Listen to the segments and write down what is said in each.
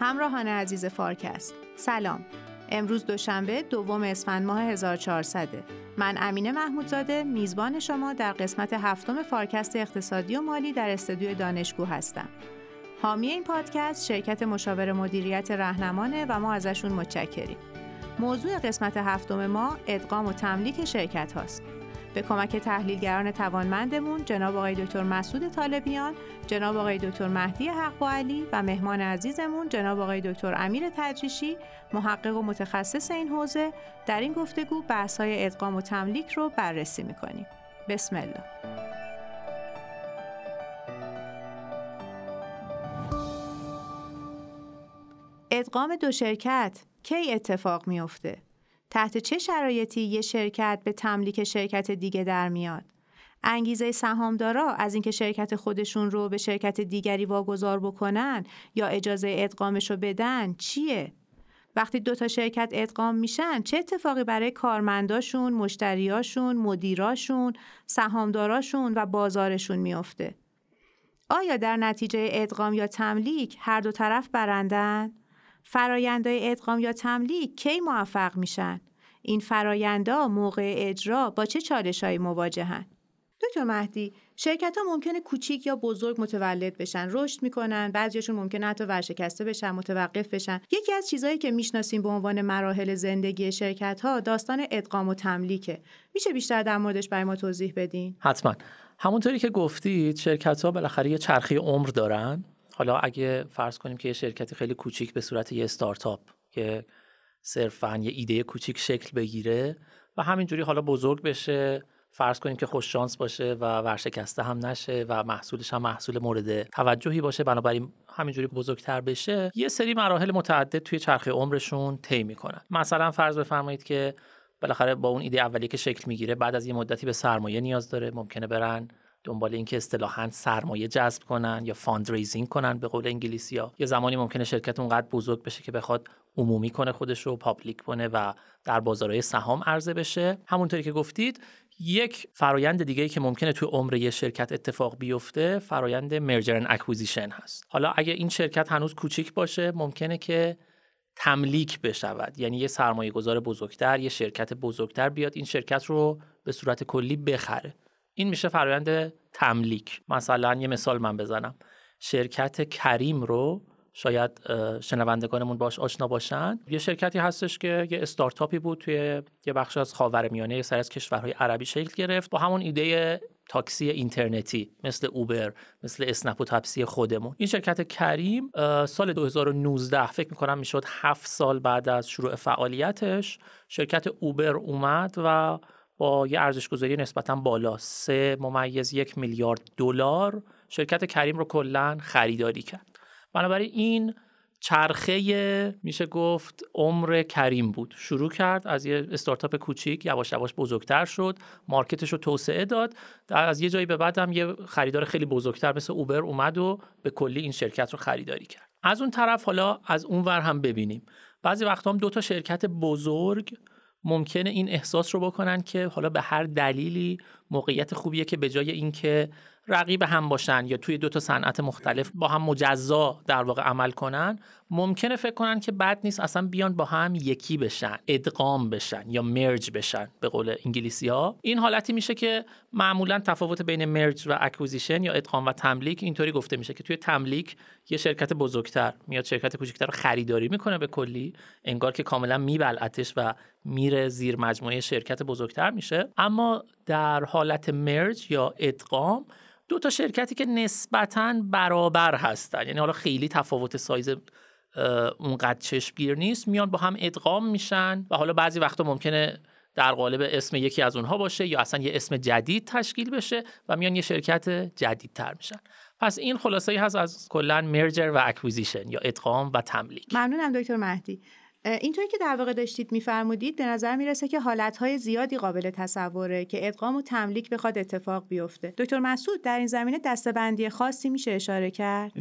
همراهان عزیز فارکست. سلام. امروز دوشنبه دوم اسفند ماه 1400 من امینه محمودزاده میزبان شما در قسمت هفتم فارکست اقتصادی و مالی در استودیو دانشگو هستم. حامی این پادکست شرکت مشاور مدیریت رهنمانه و ما ازشون متشکریم. موضوع قسمت هفتم ما ادغام و تملیک شرکت هاست. به کمک تحلیلگران توانمندمون جناب آقای دکتر مسعود طالبیان، جناب آقای دکتر مهدی حق و علی و مهمان عزیزمون جناب آقای دکتر امیر تدریشی محقق و متخصص این حوزه در این گفتگو بحث های ادغام و تملیک رو بررسی می‌کنیم. بسم الله. ادغام دو شرکت کی اتفاق میافته؟ تحت چه شرایطی یه شرکت به تملیک شرکت دیگه در میاد؟ انگیزه سهامدارا از اینکه شرکت خودشون رو به شرکت دیگری واگذار بکنن یا اجازه ادغامش رو بدن چیه؟ وقتی دو تا شرکت ادغام میشن چه اتفاقی برای کارمنداشون، مشتریاشون، مدیراشون، سهامداراشون و بازارشون میافته؟ آیا در نتیجه ادغام یا تملیک هر دو طرف برندن؟ فرایندهای ادغام یا تملیک کی موفق میشن؟ این فرایندا موقع اجرا با چه چالشهایی مواجهن؟ دکتر مهدی شرکت ها ممکنه کوچیک یا بزرگ متولد بشن رشد می‌کنن بعضیشون ممکنه حتی ورشکسته بشن متوقف بشن. یکی از چیزهایی که می‌شناسیم به عنوان مراحل زندگی شرکت ها داستان ادغام و تملیکه. میشه بیشتر در موردش برای ما توضیح بدین؟ حتما. همونطوری که گفتید شرکت ها بالاخره یه چرخه عمر دارن. حالا اگه فرض کنیم که یه شرکتی خیلی کوچیک به صورت یه استارتاپ که صرفا یه ایده کوچیک شکل بگیره و همینجوری حالا بزرگ بشه فرض کنیم که خوش شانس باشه و ورشکسته هم نشه و محصولش هم محصول مورد توجهی باشه بنابراین همینجوری بزرگتر بشه یه سری مراحل متعدد توی چرخه عمرشون طی می‌کنن. مثلا فرض بفرمایید که بالاخره با اون ایده اولی که شکل می‌گیره بعد از یه مدتی به سرمایه نیاز داره ممکنه برن دنبال اینکه اصطلاحا سرمایه جذب کنن یا fundraising کنن به قول انگلیسی ها یه زمانی ممکنه شرکت اونقدر بزرگ بشه که بخواد عمومی کنه خودش رو public کنه و در بازارهای سهام عرضه بشه. همونطوری که گفتید یک فرایند دیگه که ممکنه توی عمر یه شرکت اتفاق بیفته فرایند merger acquisition هست. حالا اگه این شرکت هنوز کوچیک باشه ممکنه که تملیک بشود. یعنی یه سرمایه گذار بزرگتر یه شرکت بزرگتر بیاد این شرکت رو به صورت کلی بخره. این میشه فرایند تملیک. مثلا یه مثال من بزنم. شرکت کریم رو شاید شنوندگانمون باش آشنا باشن. یه شرکتی هستش که یه استارتاپی بود توی یه بخش از خاورمیانه سر از کشورهای عربی شکل گرفت با همون ایده تاکسی اینترنتی مثل اوبر مثل اسنپ و تپسی خودمون. این شرکت کریم سال 2019 فکر می‌کنم می‌شد هفت سال بعد از شروع فعالیتش شرکت اوبر اومد و با یه ارزش گذاری نسبتا بالا سه ممیز یک میلیارد دلار شرکت کریم رو کلا خریداری کرد. بنابراین این چرخه میشه گفت عمر کریم بود. شروع کرد از یه استارتاپ کوچیک یواش یواش بزرگتر شد مارکتش رو توسعه داد. از یه جایی به بعد هم یه خریدار خیلی بزرگتر مثل اوبر اومد و به کلی این شرکت رو خریداری کرد. از اون طرف حالا از اون ور هم ببینیم. بعضی وقتا هم دو تا شرکت بزرگ ممکنه این احساس رو بکنن که حالا به هر دلیلی موقعیت خوبیه که به جای اینکه رقیب هم باشن یا توی دو تا صنعت مختلف با هم مجزا در واقع عمل کنن ممکنه فکر کنن که بد نیست اصلا بیان با هم یکی بشن ادغام بشن یا مرج بشن به قول انگلیسی ها این حالتی میشه که معمولا تفاوت بین مرج و اکوزیشن یا ادغام و تملیک اینطوری گفته میشه که توی تملیک یه شرکت بزرگتر میاد شرکت کوچکتر رو خریداری می‌کنه به کلی انگار که کاملا میبلعتش و میره زیر مجموعه شرکت بزرگتر میشه. اما در حالت merge یا ادغام دو تا شرکتی که نسبتا برابر هستن یعنی حالا خیلی تفاوت سایز اونقدر چشمگیر نیست میان با هم ادغام میشن و حالا بعضی وقتا ممکنه در قالب اسم یکی از اونها باشه یا اصلا یه اسم جدید تشکیل بشه و میان یه شرکت جدیدتر میشن. پس این خلاصه ای هست از کلا merger و acquisition یا ادغام و تملیک ممنونم دکتر مهدی. اینطوری که در واقع داشتید میفرمودید به نظر می‌رسه که حالتهای زیادی قابل تصوره که ادغام و تملیک بخواد اتفاق بیفته. دکتر مسعود در این زمینه دستبندی خاصی میشه اشاره کرد؟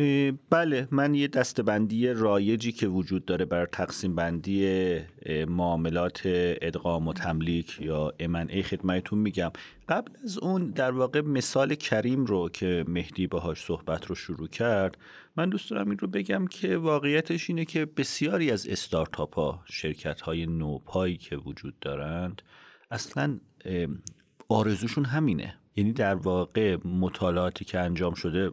بله من یه دستبندی رایجی که وجود داره بر تقسیم بندی معاملات ادغام و تملیک یا M&A خدمتتون میگم. قبل از اون در واقع مثال کریم رو که مهدی باهاش صحبت رو شروع کرد من دوست دارم این رو بگم که واقعیتش اینه که بسیاری از استارتاپ ها شرکت های نوپایی که وجود دارند اصلا آرزوشون همینه. یعنی در واقع مطالعاتی که انجام شده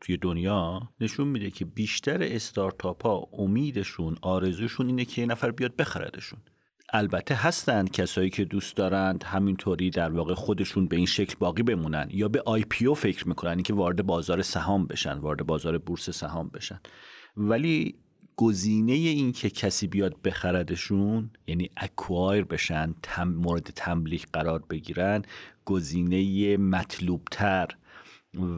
توی دنیا نشون میده که بیشتر استارتاپ ها امیدشون آرزوشون اینه که یه نفر بیاد بخردشون. البته هستند کسایی که دوست دارند همینطوری در واقع خودشون به این شکل باقی بمونن یا به آی پی فکر می‌کنن که وارد بازار سهام بشن وارد بازار بورس سهام بشن. ولی گزینه این که کسی بیاد بخردشون یعنی acquire بشن تم مورد تملیک قرار بگیرن گزینه مطلوبتر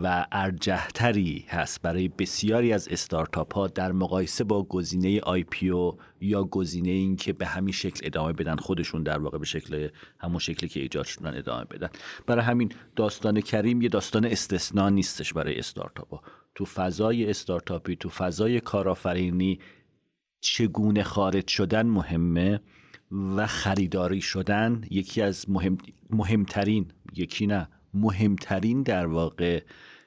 و ارجهتری هست برای بسیاری از استارتاپ ها در مقایسه با گزینه IPO یا گزینه این که به همین شکل ادامه بدن خودشون در واقع به شکل همون شکلی که ایجاد شدن ادامه بدن. برای همین داستان کریم یه داستان استثنا نیستش برای استارتاپ ها تو فضای استارتاپی تو فضای کارآفرینی چگونه خارج شدن مهمه و خریداری شدن یکی از مهم مهمترین یکی نه مهمترین در واقع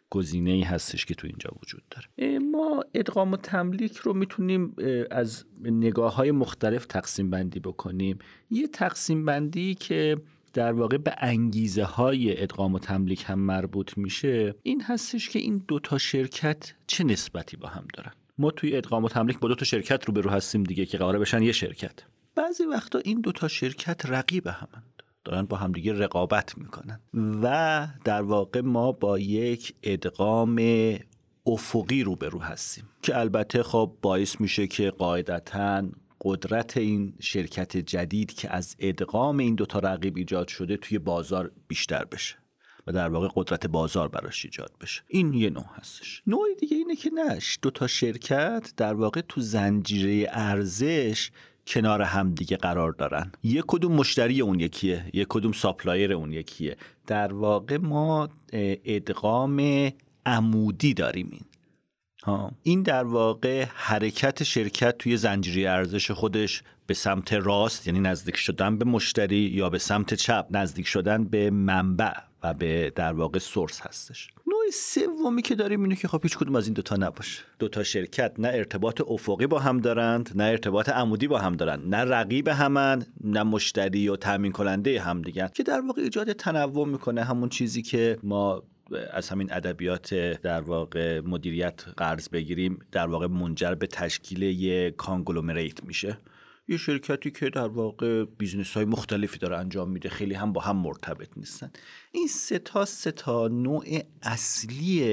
گزینه ای هستش که تو اینجا وجود داره. ما ادغام و تملیک رو می‌تونیم از نگاه های مختلف تقسیم بندی بکنیم. یه تقسیم بندی که در واقع به انگیزه های ادغام و تملیک هم مربوط میشه این هستش که این دوتا شرکت چه نسبتی با هم دارن؟ ما توی ادغام و تملیک با دو تا شرکت رو به رو هستیم دیگه که قراره بشن یه شرکت. بعضی وقتا این دوتا شرکت رقیب همند دارن با همدیگه رقابت می‌کنن. و در واقع ما با یک ادغام افقی روبرو هستیم که البته خب باعث میشه که قاعدتا قدرت این شرکت جدید که از ادغام این دوتا رقیب ایجاد شده توی بازار بیشتر بشه و در واقع قدرت بازار براش ایجاد بشه. این یه نوع هستش. نوع دیگه اینه که نش دو تا شرکت در واقع تو زنجیره ارزش کنار هم دیگه قرار دارن. یک کدوم مشتری اون یکیه یک کدوم supplier اون یکیه. در واقع ما ادغام عمودی داریم این. ها. این در واقع حرکت شرکت توی زنجیره ارزش خودش به سمت راست یعنی نزدیک شدن به مشتری یا به سمت چپ نزدیک شدن به منبع. و به در واقع source هستش. نوع سومی که داریم اینه که خب هیچ کدوم از این دوتا نباشه. دوتا شرکت نه ارتباط افقی با هم دارند نه ارتباط عمودی با هم دارند نه رقیب همن نه مشتری و تامین کننده هم دیگه. که در واقع ایجاد تنوع می‌کنه همون چیزی که ما از همین ادبیات در واقع مدیریت قرض بگیریم در واقع منجر به تشکیل یک conglomerate میشه. یه شرکتی که در واقع business های مختلفی داره انجام میده خیلی هم با هم مرتبط نیستن. این سه تا سه تا نوع اصلی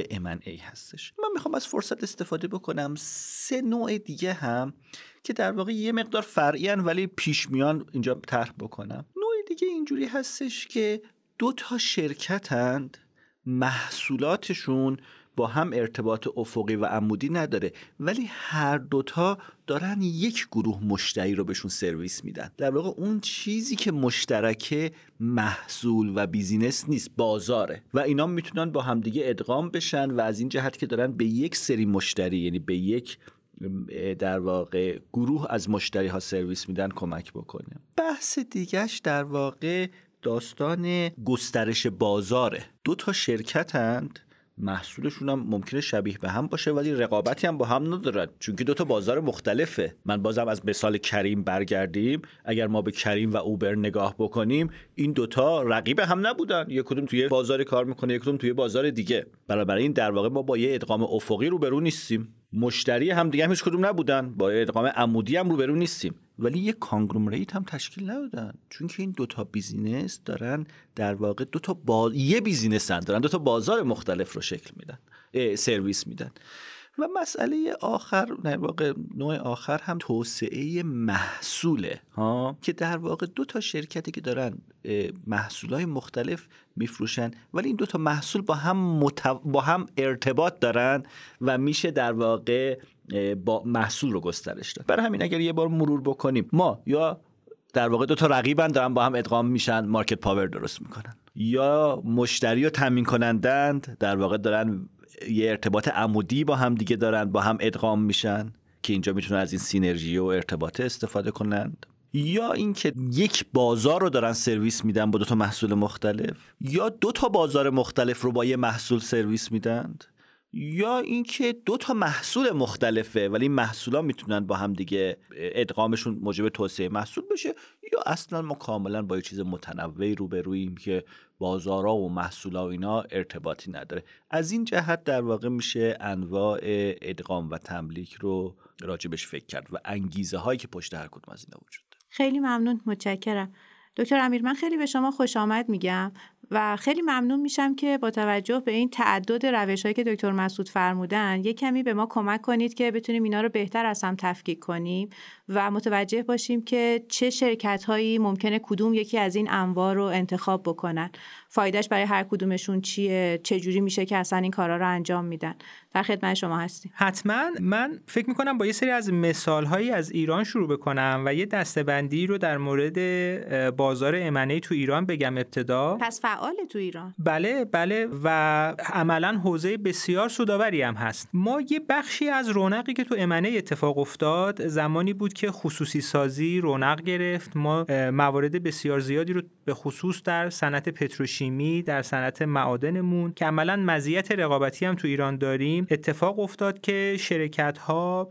ای هستش. من می‌خوام از فرصت استفاده بکنم سه نوع دیگه هم که در واقع یه مقدار فرعی ولی پیش میان اینجا طرح بکنم. نوع دیگه اینجوری هستش که دو تا شرکتند محصولاتشون با هم ارتباط افقی و عمودی نداره ولی هر دوتا دارن یک گروه مشتری رو بهشون سرویس میدن. در واقع اون چیزی که مشترکه محصول و business نیست بازاره. و اینا می‌تونن با همدیگه ادغام بشن و از این جهت که دارن به یک سری مشتری یعنی به یک در واقع گروه از مشتری ها سرویس میدن کمک بکنه. بحث دیگهش در واقع داستان گسترش بازاره. دو تا شرکتند. محصولشون هم ممکنه شبیه به هم باشه ولی رقابتی هم با هم ندارن چون که دو تا بازار مختلفه. من بازم از مثال کریم برگردیم. اگر ما به کریم و اوبر نگاه بکنیم این دوتا رقیب هم نبودن. یک کدوم توی بازار کار می‌کنه یک کدوم توی بازار دیگه. این در واقع ما با یه ادغام افقی روبرو نیستیم. مشتری هم دیگه هم هیچ کدوم نبودن. با ادغام عمودی هم روبرو نیستیم. ولی یه conglomerate هم تشکیل ندادن. چون که این دوتا بیزینس دارن در واقع دوتا با... یه بیزینس دارن. دوتا بازار مختلف رو شکل میدن. سرویس میدن. و مسئله آخر در واقع نوع آخر هم توسعه محصوله ها؟ که در واقع دو تا شرکتی که دارن محصول های مختلف میفروشن ولی این دو تا محصول با هم با هم ارتباط دارن و میشه در واقع با محصول رو گسترش داد. برای همین اگر یه بار مرور بکنیم ما یا در واقع دو تا رقیبن دارن با هم ادغام میشن market power درست می‌کنن یا مشتری و تامین کنندند در واقع دارن یه ارتباط عمودی با هم دیگه دارن با هم ادغام میشن که اینجا می‌تونن از این synergy و ارتباط استفاده کنند. یا اینکه یک بازار رو دارن سرویس میدن با دو تا محصول مختلف یا دو تا بازار مختلف رو با یه محصول سرویس میدن یا اینکه دو تا محصول مختلفه ولی محصولا می‌تونن با هم دیگه ادغامشون موجب توسعه محصول بشه. یا اصلا ما کاملا با یه چیز متنوعی روبروییم که بازارا و محصولا و اینا ارتباطی نداره. از این جهت در واقع میشه انواع ادغام و تملیک رو راجبش فکر کرد و انگیزه هایی که پشت هر کدوم از اینا وجود خیلی ممنون متشکرم. دکتر امیر من خیلی به شما خوش آمد میگم. و خیلی ممنون میشم که با توجه به این تعدد روش هایی که دکتر مسعود فرمودن یک کمی به ما کمک کنید که بتونیم اینا رو بهتر از هم تفکیک کنیم و متوجه باشیم که چه شرکت هایی ممکنه کدوم یکی از این انواع رو انتخاب بکنن. فایدهش برای هر کدومشون چیه چه جوری میشه که اصلا این کارا رو انجام میدن. در خدمت شما هستیم. حتما. من فکر می‌کنم با یه سری از مثال هایی از ایران شروع بکنم و یه دستبندی رو در مورد بازار امنه تو ایران بگم ابتدا. پس فعال تو ایران. بله بله. و عملا حوزه بسیار سوداوری هم هست. ما یه بخشی از رونقی که تو امنه اتفاق افتاد زمانی بود که خصوصی سازی رونق گرفت. ما موارد بسیار زیادی رو به خصوص در صنعت پتروشیمی در صنعت معادنمون که عملا مزیت رقابتی هم تو ایران داریم اتفاق افتاد که شرکت ها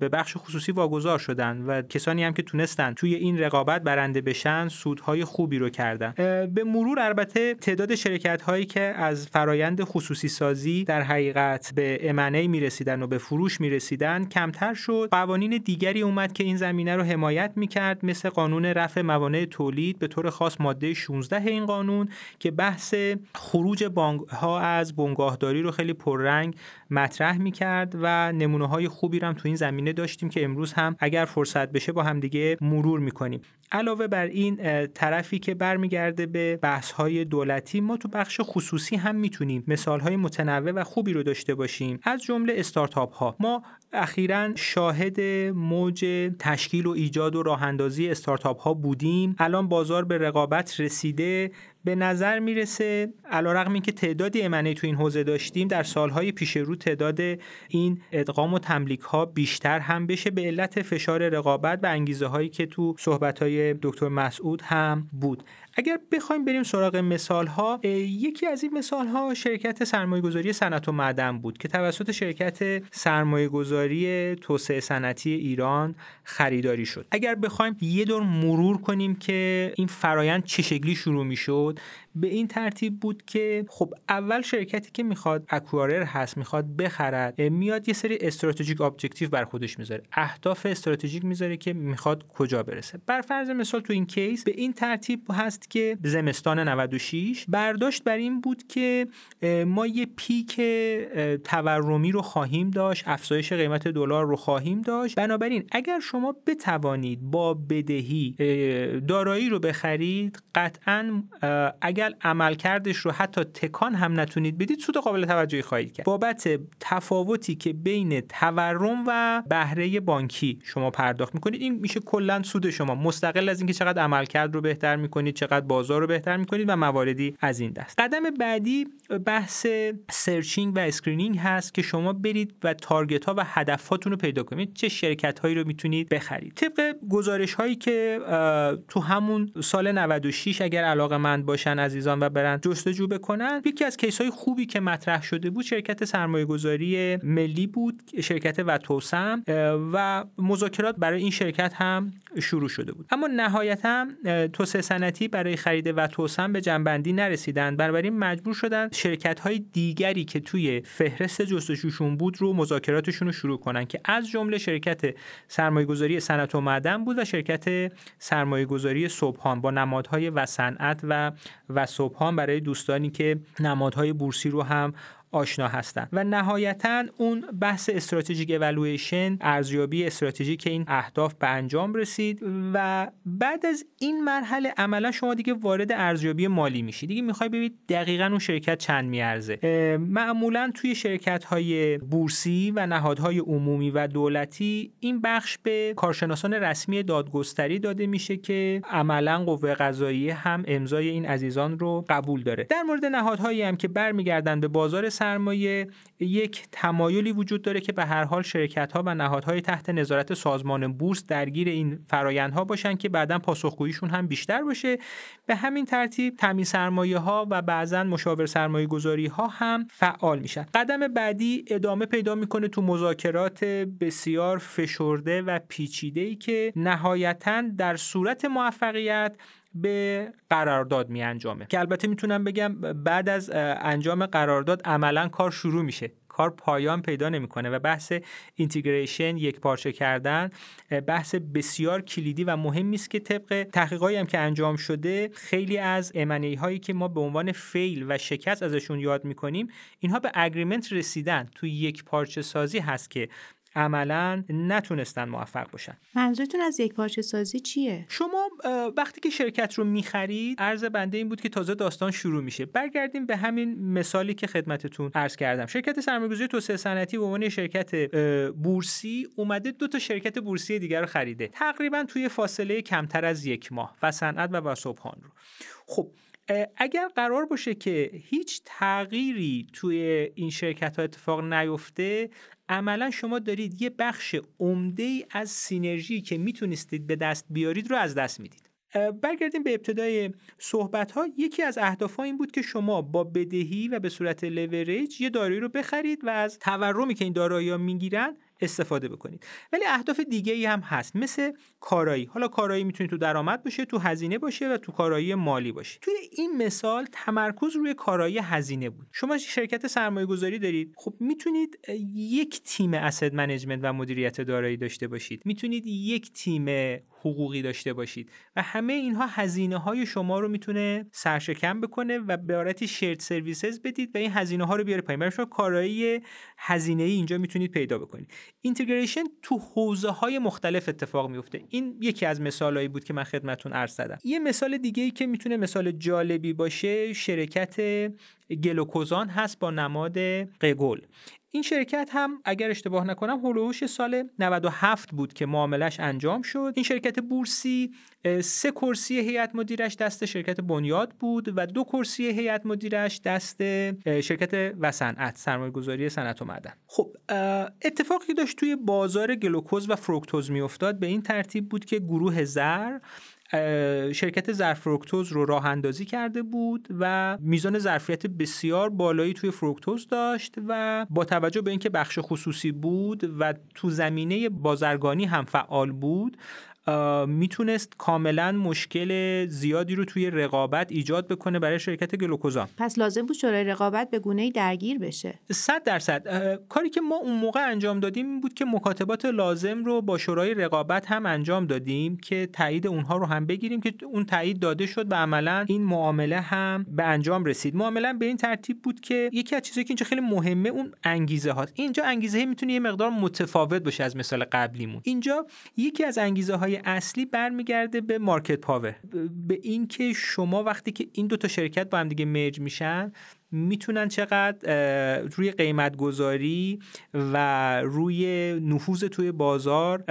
به بخش خصوصی واگذار شدن و کسانی هم که تونستن توی این رقابت برنده بشن سودهای خوبی رو کردن. به مرور البته تعداد شرکت هایی که از فرایند خصوصی سازی در حقیقت به امنه می رسیدن و به فروش می رسیدن کمتر شد. قوانین دیگری اومد که این زمینه رو حمایت می کرد مثل قانون رفع موانع تولید به طور خاص ماده 16 این قانون که بحث خروج بانک ها از بنگاهداری رو خیلی پررنگ مطرح می کرد و نمونه های خوبی رو هم تو این زمینه داشتیم که امروز هم اگر فرصت بشه با هم دیگه مرور می کنیم علاوه بر این طرفی که برمیگرده به بحث های دولتی ما تو بخش خصوصی هم می‌تونیم مثال های متنوع و خوبی رو داشته باشیم. از جمله استارتاپ ها ما اخیرا شاهد موج تشکیل و ایجاد و راه اندازی استارتاپ ها بودیم. الان بازار به رقابت رسیده. به نظر می‌رسه علیرغم اینکه تعدادی امنه تو این حوزه داشتیم در سالهای پیش رو تعداد این ادغام و تملیک ها بیشتر هم بشه. به علت فشار رقابت و انگیزه هایی که تو صحبت های دکتر مسعود هم بود. اگر بخوایم بریم سراغ مثال ها یکی از این مثال ها شرکت سرمایه گذاری صنعت و معدن بود که توسط شرکت سرمایه گذاری توسعه صنعتی ایران خریداری شد. اگر بخوایم یه دور مرور کنیم که این فرایند چه شکلی شروع می شد به این ترتیب بود که خب اول شرکتی که می‌خواد acquirer هست می‌خواد بخرد میاد یه سری strategic objective بر خودش می‌ذاره. اهداف استراتژیک می‌ذاره که می‌خواد کجا برسه. بر فرض مثال تو این case به این ترتیب هست که زمستان 96 برداشت بر این بود که ما یه peak تورمی رو خواهیم داشت افزایش قیمت دلار رو خواهیم داشت. بنابراین اگر شما بتوانید با بدهی دارایی رو بخرید قطعا اگر عملکردش رو حتی تکان هم نتونید بدید سود قابل توجهی خواهید کرد. بابت تفاوتی که بین تورم و بهره بانکی شما پرداخت می‌کنید این میشه کلا سود شما. مستقل از اینکه چقدر عملکرد رو بهتر می‌کنید چقدر بازار رو بهتر می‌کنید و مواردی از این دست. قدم بعدی بحث searching و screening هست که شما برید و target ها و هدف رو پیدا کنید. چه شرکت هایی رو می‌تونید بخرید. طبق گزارش هایی که تو همون سال 96 اگر علاقه مند باشن عزیزان و برن جستجو بکنن. یکی از کیس های خوبی که مطرح شده بود شرکت سرمایه گذاری ملی بود شرکت وتوسم و مذاکرات برای این شرکت هم شروع شده بود. اما نهایتا توسعه صنعتی برای خرید وتوسم به جنبندی نرسیدن بنابراین مجبور شدن شرکت های دیگری که توی فهرست جستجوشون بود رو مذاکراتشون رو شروع کنن که از جمله شرکت سرمایه گذاری صنعت و معدن بود و شرکت سرمایه گذاری صبحان با نمادهای و صنعت و و صبحان برای دوستانی که نمادهای بورسی رو هم آشنا هستند و نهایتا اون بحث استراتژیک اولویشن ارزیابی استراتژیک این اهداف به انجام رسید و بعد از این مرحله عملا شما دیگه وارد ارزیابی مالی میشید دیگه می‌خوای ببینید دقیقا اون شرکت چند میارزه. معمولا توی شرکت های بورسی و نهادهای عمومی و دولتی این بخش به کارشناسان رسمی دادگستری داده میشه که عملا قوه قضاییه هم امضای این عزیزان رو قبول داره. در مورد نهادهایی هم که برمیگردن به بازار سرمایه یک تمایلی وجود داره که به هر حال شرکت ها و نهادهای تحت نظارت سازمان بورس درگیر این فرایندها باشن که بعدا پاسخگوییشون هم بیشتر باشه. به همین ترتیب تامین سرمایه ها و بعضا مشاور سرمایه گذاری ها هم فعال میشن. قدم بعدی ادامه پیدا می‌کنه تو مذاکرات بسیار فشرده و پیچیده ای که نهایتا در صورت موفقیت به قرارداد می انجامه که البته می‌تونم بگم بعد از انجام قرارداد عملا کار شروع میشه. کار پایان پیدا نمی‌کنه و بحث اینتگریشن یک پارچه کردن بحث بسیار کلیدی و مهمی است که طبق تحقیقاتی هم که انجام شده خیلی از امنی هایی که ما به عنوان فیل و شکست ازشون یاد می‌کنیم اینها به اگریمنت رسیدن. تو یک پارچه سازی هست که عملا نتونستن موفق باشن منظورتون از یک پارچه سازی چیه؟ شما وقتی که شرکت رو می‌خرید عرض بنده این بود که تازه داستان شروع میشه. برگردیم به همین مثالی که خدمتتون عرض کردم. شرکت سرمایه‌گذاری توسعه صنعتی به عنوان شرکت بورسی اومده دو تا شرکت بورسی دیگر رو خریده. تقریبا توی فاصله کمتر از یک ماه و صنعت و وسوبهان رو خب اگر قرار باشه که هیچ تغییری توی این شرکت ها اتفاق نیفته عملا شما دارید یه بخش عمده از synergy که می‌تونستید به دست بیارید رو از دست می‌دید. برگردیم به ابتدای صحبت ها یکی از اهداف این بود که شما با بدهی و به صورت لوریج یه دارایی رو بخرید و از تورمی که این دارایی ها می‌گیرن استفاده بکنید. ولی اهداف دیگه ای هم هست. مثل کارایی. حالا کارایی می‌تونه تو درآمد باشه تو هزینه باشه و تو کارایی مالی باشه. توی این مثال تمرکز روی کارایی هزینه بود. شما شرکت سرمایه گذاری دارید. خب می‌تونید یک تیم اسید منیجمنت و مدیریت دارایی داشته باشید. می‌تونید یک تیم حقوقی داشته باشید. و همه اینها هزینه های شما رو می‌تونه سرشکم بکنه و به عبارتی شیرد سرویسز بدید و این هزینه ها رو بیاره پایین. برای شما کارایی هزینه ای اینجا می‌تونید پیدا بکنید. اینتگریشن تو حوزه های مختلف اتفاق میفته این یکی از مثالهایی بود که من خدمتون عرض زدم. یه مثال دیگه ای که می‌تونه مثال جالبی باشه شرکت گلوکوزان هست با نماد قگل. این شرکت هم اگر اشتباه نکنم هلوهوش سال 97 بود که معاملش انجام شد. این شرکت بورسی سه کرسی هیئت مدیرش دست شرکت بنیاد بود و دو کرسی هیئت مدیرش دست شرکت و صنعت سرمایه گذاری صنعت و معدن. خب اتفاقی داشت توی بازار گلوکوز و فروکتوز میافتاد به این ترتیب بود که گروه زر شرکت ظرف رو راه اندازی کرده بود و میزان ظرفیت بسیار بالایی توی فروکتوز داشت و با توجه به اینکه بخش خصوصی بود و تو زمینه بازرگانی هم فعال بود می‌تونست کاملا مشکل زیادی رو توی رقابت ایجاد بکنه برای شرکت گلوکوزا. پس لازم بود شورای رقابت به گونه درگیر بشه. صد درصد. کاری که ما اون موقع انجام دادیم این بود که مکاتبات لازم رو با شورای رقابت هم انجام دادیم که تایید اونها رو هم بگیریم که اون تایید داده شد و عملا این معامله هم به انجام رسید. معامله به این ترتیب بود که یکی از چیزایی که اینجا خیلی مهمه اون انگیزه هاست. اینجا انگیزه می‌تونه یه مقدار متفاوت باشه از مثال قبلیمون. اینجا یکی از انگیزه های اصلی برمیگرده به مارکت پاور. به اینکه شما وقتی که این دو تا شرکت با هم دیگه مرج میشن می‌تونن چقدر روی قیمت گذاری و روی نفوذ توی بازار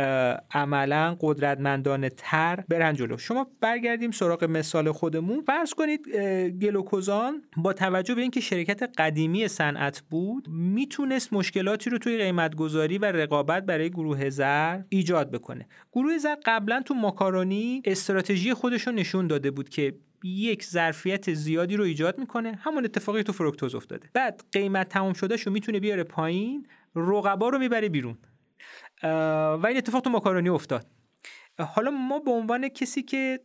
عملا قدرتمندانه تر برن جلو. شما برگردیم سراغ مثال خودمون. فرض کنید گلوکوزان با توجه به اینکه شرکت قدیمی صنعت بود می‌تونست مشکلاتی رو توی قیمت گذاری و رقابت برای گروه زر ایجاد بکنه. گروه زر قبلا تو ماکارونی استراتژی خودش رو نشون داده بود که یک ظرفیت زیادی رو ایجاد می‌کنه. همون اتفاقی تو فروکتوز افتاده. بعد قیمت تمام شده شو می‌تونه بیاره پایین رقبا رو می‌بره بیرون. و این اتفاق تو ماکارونی افتاد. حالا ما به عنوان کسی که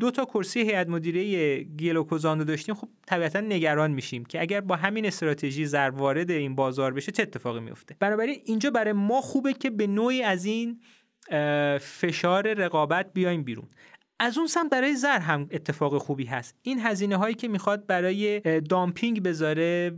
دو تا کرسی هیئت مدیره گلوکوزان رو داشتیم خب طبیعتا نگران میشیم که اگر با همین استراتژی زر وارد این بازار بشه چه اتفاقی میفته بنابراین اینجا برای ما خوبه که به نوعی از این فشار رقابت بیایم بیرون. از اون سمت برای زر هم اتفاق خوبی هست. این هزینه هایی که می‌خواد برای دامپینگ بذاره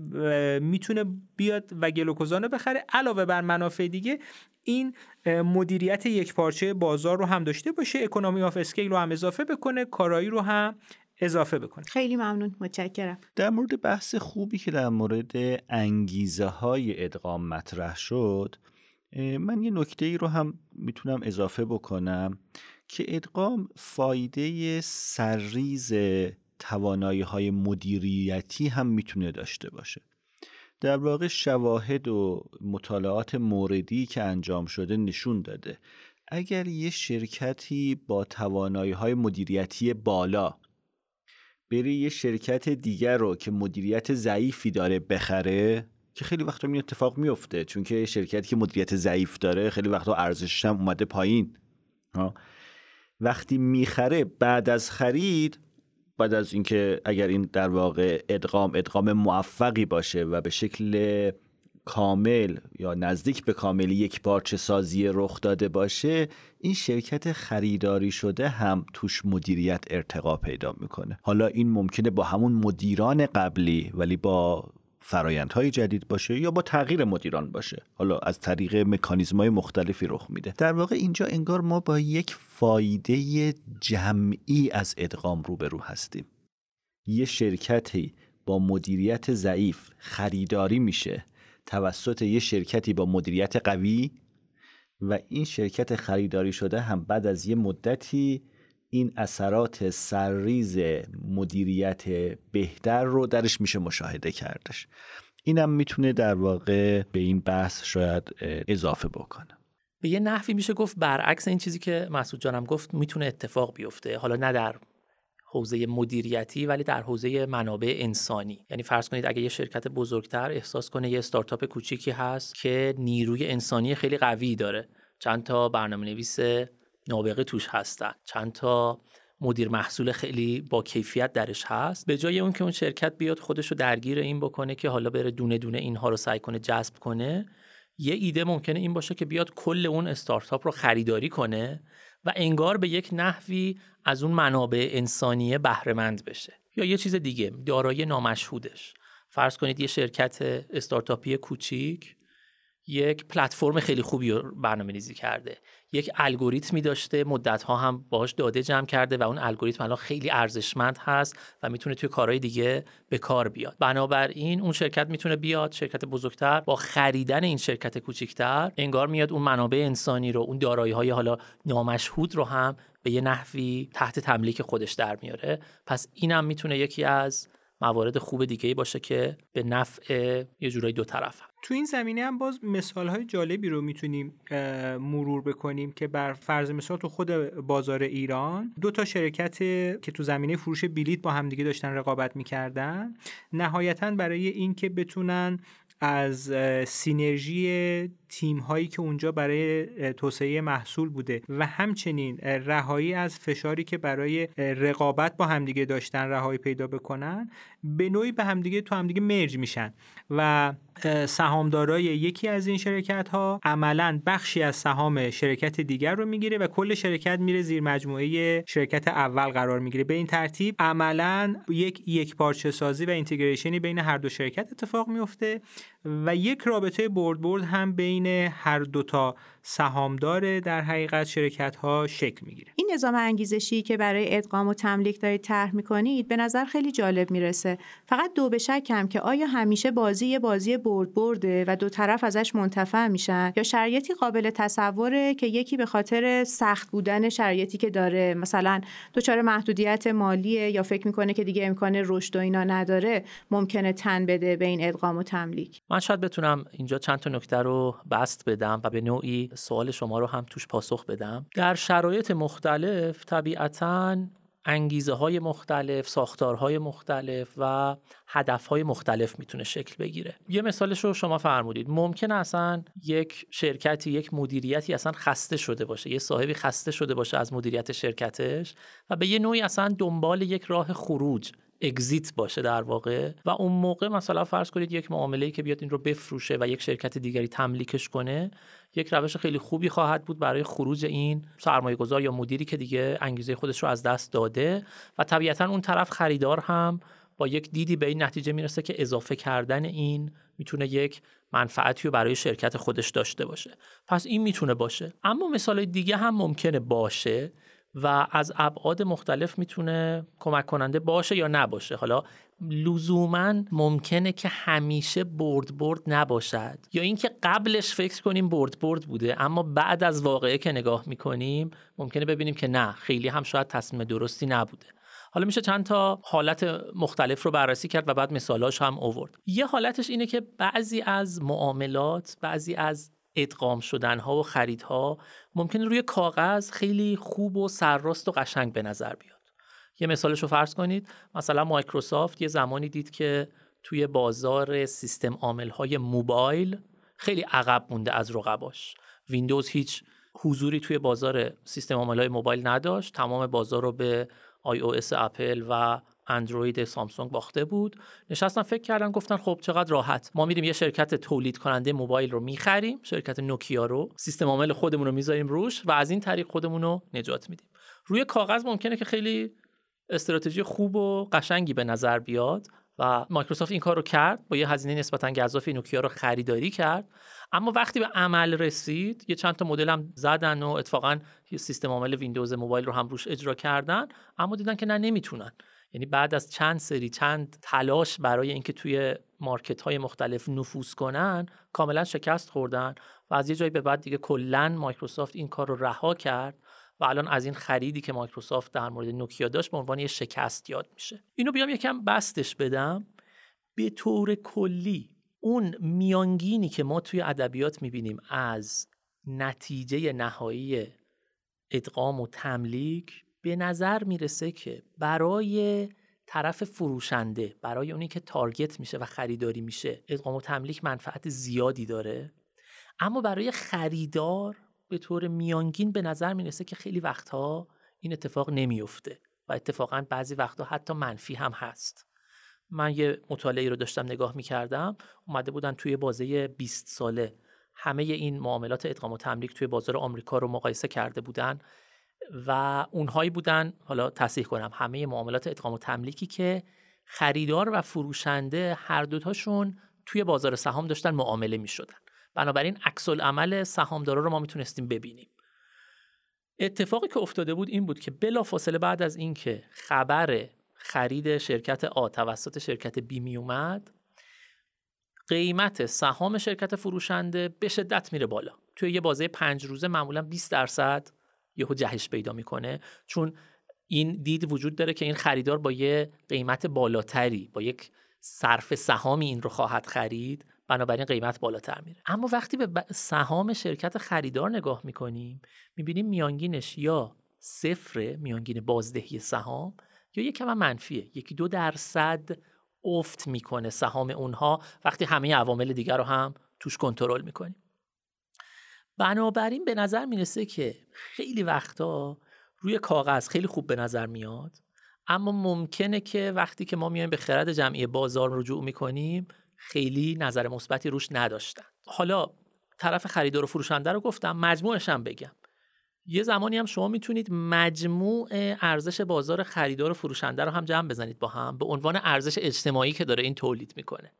می‌تونه بیاد و گلوکوزان رو بخره. علاوه بر منافع دیگه این مدیریت یک پارچه بازار رو هم داشته باشه economy of scale رو هم اضافه بکنه کارایی رو هم اضافه بکنه. خیلی ممنون متشکرم. در مورد بحث خوبی که در مورد انگیزه های ادغام مطرح شد من یه نکته ای رو هم می‌تونم اضافه بکنم. که ادغام فایده سرریز توانایی های مدیریتی هم می‌تونه داشته باشه. در واقع شواهد و مطالعات موردی که انجام شده نشون داده. اگر یه شرکتی با توانایی های مدیریتی بالا بری یه شرکت دیگر رو که مدیریت ضعیفی داره بخره که خیلی وقتا این اتفاق میفته چون که شرکتی که مدیریت ضعیف داره خیلی وقتا ارزشش هم اومده پایین. وقتی می‌خره بعد از خرید بعد از اینکه اگر این در واقع ادغام ادغام موفقی باشه و به شکل کامل یا نزدیک به کامل یک پارچه سازی رخ داده باشه این شرکت خریداری شده هم توش مدیریت ارتقا پیدا می‌کنه. حالا این ممکنه با همون مدیران قبلی ولی با فرایندهای جدید باشه یا با تغییر مدیران باشه. حالا از طریق مکانیزم های مختلفی رخ میده. در واقع اینجا انگار ما با یک فایده جمعی از ادغام روبرو هستیم. یه شرکتی با مدیریت ضعیف خریداری میشه توسط یه شرکتی با مدیریت قوی و این شرکت خریداری شده هم بعد از یه مدتی این اثرات سرریز مدیریت بهتر رو درش میشه مشاهده کردش. اینم می‌تونه در واقع به این بحث شاید اضافه بکنه. به یه نحوی میشه گفت برعکس این چیزی که مسعود جانم گفت می‌تونه اتفاق بیفته. حالا نه در حوزه مدیریتی ولی در حوزه منابع انسانی. یعنی فرض کنید اگه یه شرکت بزرگتر احساس کنه یه استارتاپ کوچیکی هست که نیروی انسانی خیلی قوی داره. چند تا برنامه نویس نابغه توش هستن. چند تا مدیر محصول خیلی با کیفیت درش هست. به جای اون که اون شرکت بیاد خودش رو درگیر این بکنه که حالا بره دونه دونه اینها رو سعی کنه جذب کنه یه ایده ممکنه این باشه که بیاد کل اون استارتاپ رو خریداری کنه و انگار به یک نحوی از اون منابع انسانیه بهرهمند بشه. یا یه چیز دیگه دارایی نامشهودش. فرض کنید یه شرکت استارتاپی کوچیک یک پلتفرم خیلی خوبی رو برنامه ریزی کرده. یک الگوریتمی داشته مدت ها هم باهاش داده جمع کرده و اون الگوریتم الان خیلی ارزشمند هست و می‌تونه توی کارهای دیگه به کار بیاد. بنابراین اون شرکت می‌تونه بیاد شرکت بزرگتر. با خریدن این شرکت کوچیکتر انگار میاد اون منابع انسانی رو اون دارایی های حالا نامشهود رو هم به یه نحوی تحت تملیک خودش در میاره. پس اینم می‌تونه یکی از موارد خوب دیگه باشه که به نفع یه جورایی دو طرف هم. تو این زمینه هم باز مثال های جالبی رو می‌تونیم مرور بکنیم که بر فرض مثال تو خود بازار ایران دو تا شرکت که تو زمینه فروش بلیت با همدیگه داشتن رقابت می‌کردن نهایتا برای اینکه بتونن از سینرژی تیم هایی که اونجا برای توسعه محصول بوده و همچنین رهایی از فشاری که برای رقابت با همدیگه داشتن رهایی پیدا بکنن به نوعی به همدیگه تو همدیگه مرج میشن و سهامدارای یکی از این شرکت ها عملا بخشی از سهام شرکت دیگر رو می‌گیره و کل شرکت میره زیر مجموعه شرکت اول قرار می‌گیره. به این ترتیب عملا یک یک پارچه سازی و اینتگریشنی بین هر دو شرکت اتفاق میفته و یک رابطه برد برد هم بین هر دوتا سهامدار در حقیقت شرکت ها شکل می‌گیره. این نظام انگیزشی که برای ادغام و تملیک دارید طرح می‌کنید به نظر خیلی جالب می‌رسه. فقط دو به شکم که آیا همیشه بازی یه بازی برد برده و دو طرف ازش منتفع میشن یا شرایطی قابل تصوره که یکی به خاطر سخت بودن شرایطی که داره مثلا دچار محدودیت مالیه یا فکر می‌کنه که دیگه امکان رشد و اینا نداره ممکنه تن بده به این ادغام و تملیک؟ من شاید بتونم اینجا چند تا نکته رو بست بدم و به نوعی سوال شما رو هم توش پاسخ بدم در شرایط مختلف طبیعتا انگیزه های مختلف، ساختارهای مختلف و هدفهای مختلف می‌تونه شکل بگیره. یه مثالش رو شما فرمودید. ممکن اصلا یک شرکتی، یک مدیریتی اصلا خسته شده باشه. یه صاحبی خسته شده باشه از مدیریت شرکتش و به یه نوعی اصلا دنبال یک راه خروج اگزیت باشه در واقع و اون موقع مثلا فرض کنید یک معامله که بیاد این رو بفروشه و یک شرکت دیگری تملیکش کنه یک روش خیلی خوبی خواهد بود برای خروج این سرمایه گذار یا مدیری که دیگه انگیزه خودش رو از دست داده و طبیعتا اون طرف خریدار هم با یک دیدی به این نتیجه می‌رسه که اضافه کردن این می‌تونه یک منفعتی رو برای شرکت خودش داشته باشه. پس این می‌تونه باشه. اما مثال دیگه هم ممکنه باشه. و از ابعاد مختلف می‌تونه کمک کننده باشه یا نباشه. حالا لزوما ممکنه که همیشه برد برد نباشد. یا اینکه قبلش فکر کنیم برد برد بوده اما بعد از واقعه که نگاه می‌کنیم ممکنه ببینیم که نه خیلی هم شاید تصمیم درستی نبوده. حالا میشه چند تا حالت مختلف رو بررسی کرد و بعد مثالاش هم اوورد یه حالتش اینه که بعضی از معاملات بعضی از ادغام شدن ها و خریدها ممکنه روی کاغذ خیلی خوب و سرراست و قشنگ به نظر بیاد. یه مثالش رو فرض کنید مثلا مایکروسافت یه زمانی دید که توی بازار سیستم عامل های موبایل خیلی عقب مونده از رقباش. ویندوز هیچ حضوری توی بازار سیستم عامل های موبایل نداشت. تمام بازار رو به اس اپل و اندروید سامسونگ باخته بود. نشستن فکر کردن گفتن خب چقدر راحت. ما میریم یه شرکت تولید کننده موبایل رو می‌خریم. شرکت نوکیا رو. سیستم عامل خودمون رو می‌ذاریم روش و از این طریق خودمون رو نجات میدیم. روی کاغذ ممکنه که خیلی استراتژی خوب و قشنگی به نظر بیاد و مایکروسافت این کار رو کرد. با یه هزینه نسبتا گزاف نوکیا رو خریداری کرد. اما وقتی به عمل رسید یه چند تا مدل هم زدن و اتفاقا یه سیستم عامل ویندوز موبایل رو هم روش اجرا کردن. اما دیدن که نه نمی‌تونن. یعنی بعد از چند سری چند تلاش برای اینکه توی مارکت های مختلف نفوذ کنن کاملا شکست خوردن و از یه جایی به بعد دیگه کلا مایکروسافت این کار رو رها کرد و الان از این خریدی که مایکروسافت در مورد نوکیا داشت به عنوان یه شکست یاد میشه. اینو بیام یکم بسطش بدم. به طور کلی اون میانگینی که ما توی ادبیات می‌بینیم از نتیجه نهایی ادغام و تملیک به نظر می‌رسه که برای طرف فروشنده برای اونی که تارگت میشه و خریداری میشه ادغام و تملیک منفعت زیادی داره. اما برای خریدار به طور میانگین به نظر می‌رسه که خیلی وقتها این اتفاق نمیفته و اتفاقا بعضی وقتها حتی منفی هم هست. من یه مطالعه رو داشتم نگاه می‌کردم اومده بودن توی بازه 20 ساله همه این معاملات ادغام و تملیک توی بازار آمریکا رو مقایسه کرده بودن. و اونهایی بودن حالا تصحیح کنم همه معاملات ادغام و تملیکی که خریدار و فروشنده هر دوتاشون توی بازار سهام داشتن معامله می شدن. بنابراین عکس عمل سهامدارا رو ما می‌تونستیم ببینیم اتفاقی که افتاده بود این بود که بلافاصله بعد از اینکه خبر خرید شرکت آ توسط شرکت بی می اومد قیمت سهام شرکت فروشنده به شدت میره بالا توی یه بازه پنج روزه معمولا 20 درصد یهو جهش پیدا می‌کنه. چون این دید وجود داره که این خریدار با یه قیمت بالاتری با یک صرف سهامی این رو خواهد خرید بنابراین قیمت بالاتر میره. اما وقتی به سهام شرکت خریدار نگاه می‌کنیم می‌بینیم میانگینش یا صفر میانگین بازدهی سهام یا یک کم منفیه. یکی دو درصد افت می‌کنه سهام اونها. وقتی همه عوامل دیگر رو هم توش کنترل می‌کنیم. بنابراین به نظر می‌رسه که خیلی وقتا روی کاغذ خیلی خوب به نظر میاد. اما ممکنه که وقتی که ما میایم به خرد جمعی بازار رجوع می‌کنیم خیلی نظر مثبتی روش نداشتن. حالا طرف خریدار و فروشنده رو گفتم مجموعش هم بگم. یه زمانی هم شما می‌تونید مجموع ارزش بازار خریدار و فروشنده رو هم جمع بزنید با هم به عنوان ارزش اجتماعی که داره این تولید می‌کنه.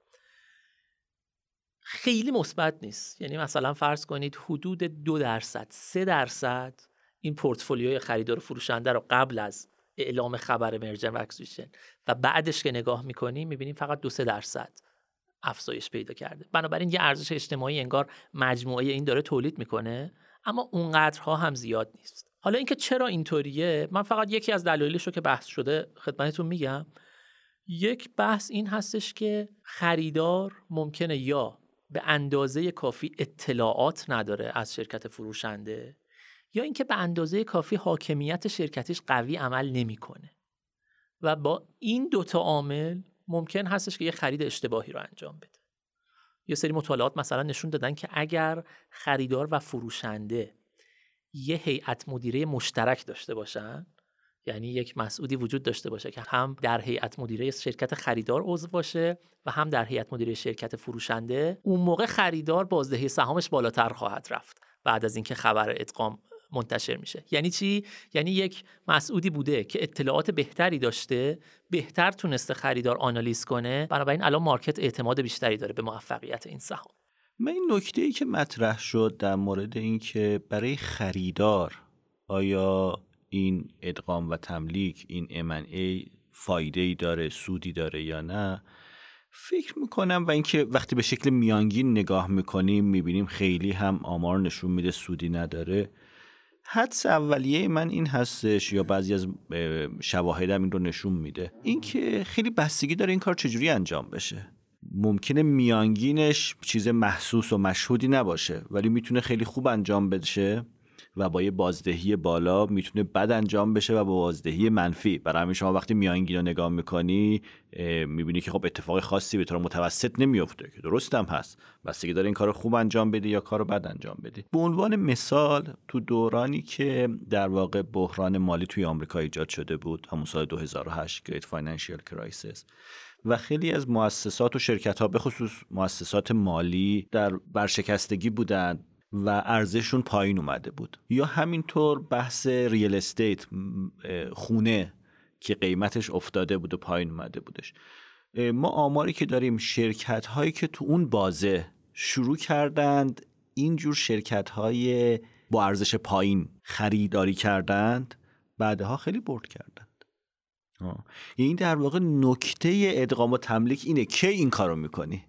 خیلی مثبت نیست. یعنی مثلا فرض کنید حدود دو درصد سه درصد این پورتفولیوی خریدار و فروشنده رو قبل از اعلام خبر مرجر و اکسیشن و بعدش که نگاه می‌کنیم می‌بینیم فقط دو سه درصد افزایش پیدا کرده. بنابراین یه ارزش اجتماعی انگار مجموعه این داره تولید می‌کنه اما اونقدرها هم زیاد نیست. حالا اینکه چرا اینطوریه؟ من فقط یکی از دلایلش رو که بحث شده خدمتتون میگم. یک بحث این هستش که خریدار ممکنه یا به اندازه کافی اطلاعات نداره از شرکت فروشنده یا اینکه به اندازه کافی حاکمیت شرکتش قوی عمل نمی‌کنه. و با این دوتا عامل ممکن هستش که یه خرید اشتباهی رو انجام بده. یه سری مطالعات مثلا نشون دادن که اگر خریدار و فروشنده یه هیئت مدیره مشترک داشته باشن یعنی یک مسئولی وجود داشته باشه که هم در هیئت مدیره شرکت خریدار عضو باشه و هم در هیئت مدیره شرکت فروشنده اون موقع خریدار بازدهی سهامش بالاتر خواهد رفت بعد از اینکه خبر ادغام منتشر میشه. یعنی چی؟ یعنی یک مسعودی بوده که اطلاعات بهتری داشته بهتر تونسته خریدار آنالیز کنه بنابراین الان مارکت اعتماد بیشتری داره به موفقیت این سهام. من این نکته ای که مطرح شد در مورد اینکه برای خریدار آیا این ادغام و تملیک این M&A فایده ای داره سودی داره یا نه؟ فکر می‌کنم و اینکه وقتی به شکل میانگین نگاه می‌کنیم می‌بینیم خیلی هم آمار نشون میده سودی نداره. حدس اولیه من این هستش یا بعضی از شواهدم این رو نشون میده. اینکه خیلی بستگی داره این کار چجوری انجام بشه. ممکنه میانگینش چیز محسوس و مشهودی نباشه ولی می‌تونه خیلی خوب انجام بشه. و با یه بازدهی بالا می‌تونه بد انجام بشه و با بازدهی منفی. برای همین شما وقتی میانگین رو نگاه می‌کنی می‌بینی که خب اتفاق خاصی به طور متوسط نمیفته که درست هم هست. بستگی داره این کار خوب انجام بدی یا کار بد انجام بدی به عنوان مثال تو دورانی که در واقع بحران مالی توی آمریکا ایجاد شده بود همون سال 2008 Great Financial Crisis و خیلی از مؤسسات و شرکت ها به خصوص مؤسسات مالی در برشکستگی بودند. و ارزششون پایین اومده بود. یا همینطور بحث ریل استیت خونه که قیمتش افتاده بود و پایین اومده بودش. ما آماری که داریم شرکت هایی که تو اون بازه شروع کردند اینجور شرکت های با ارزش پایین خریداری کردند بعدها خیلی برد کردند. یعنی در واقع نکته ادغام و تملیک اینه که این کارو می‌کنی؟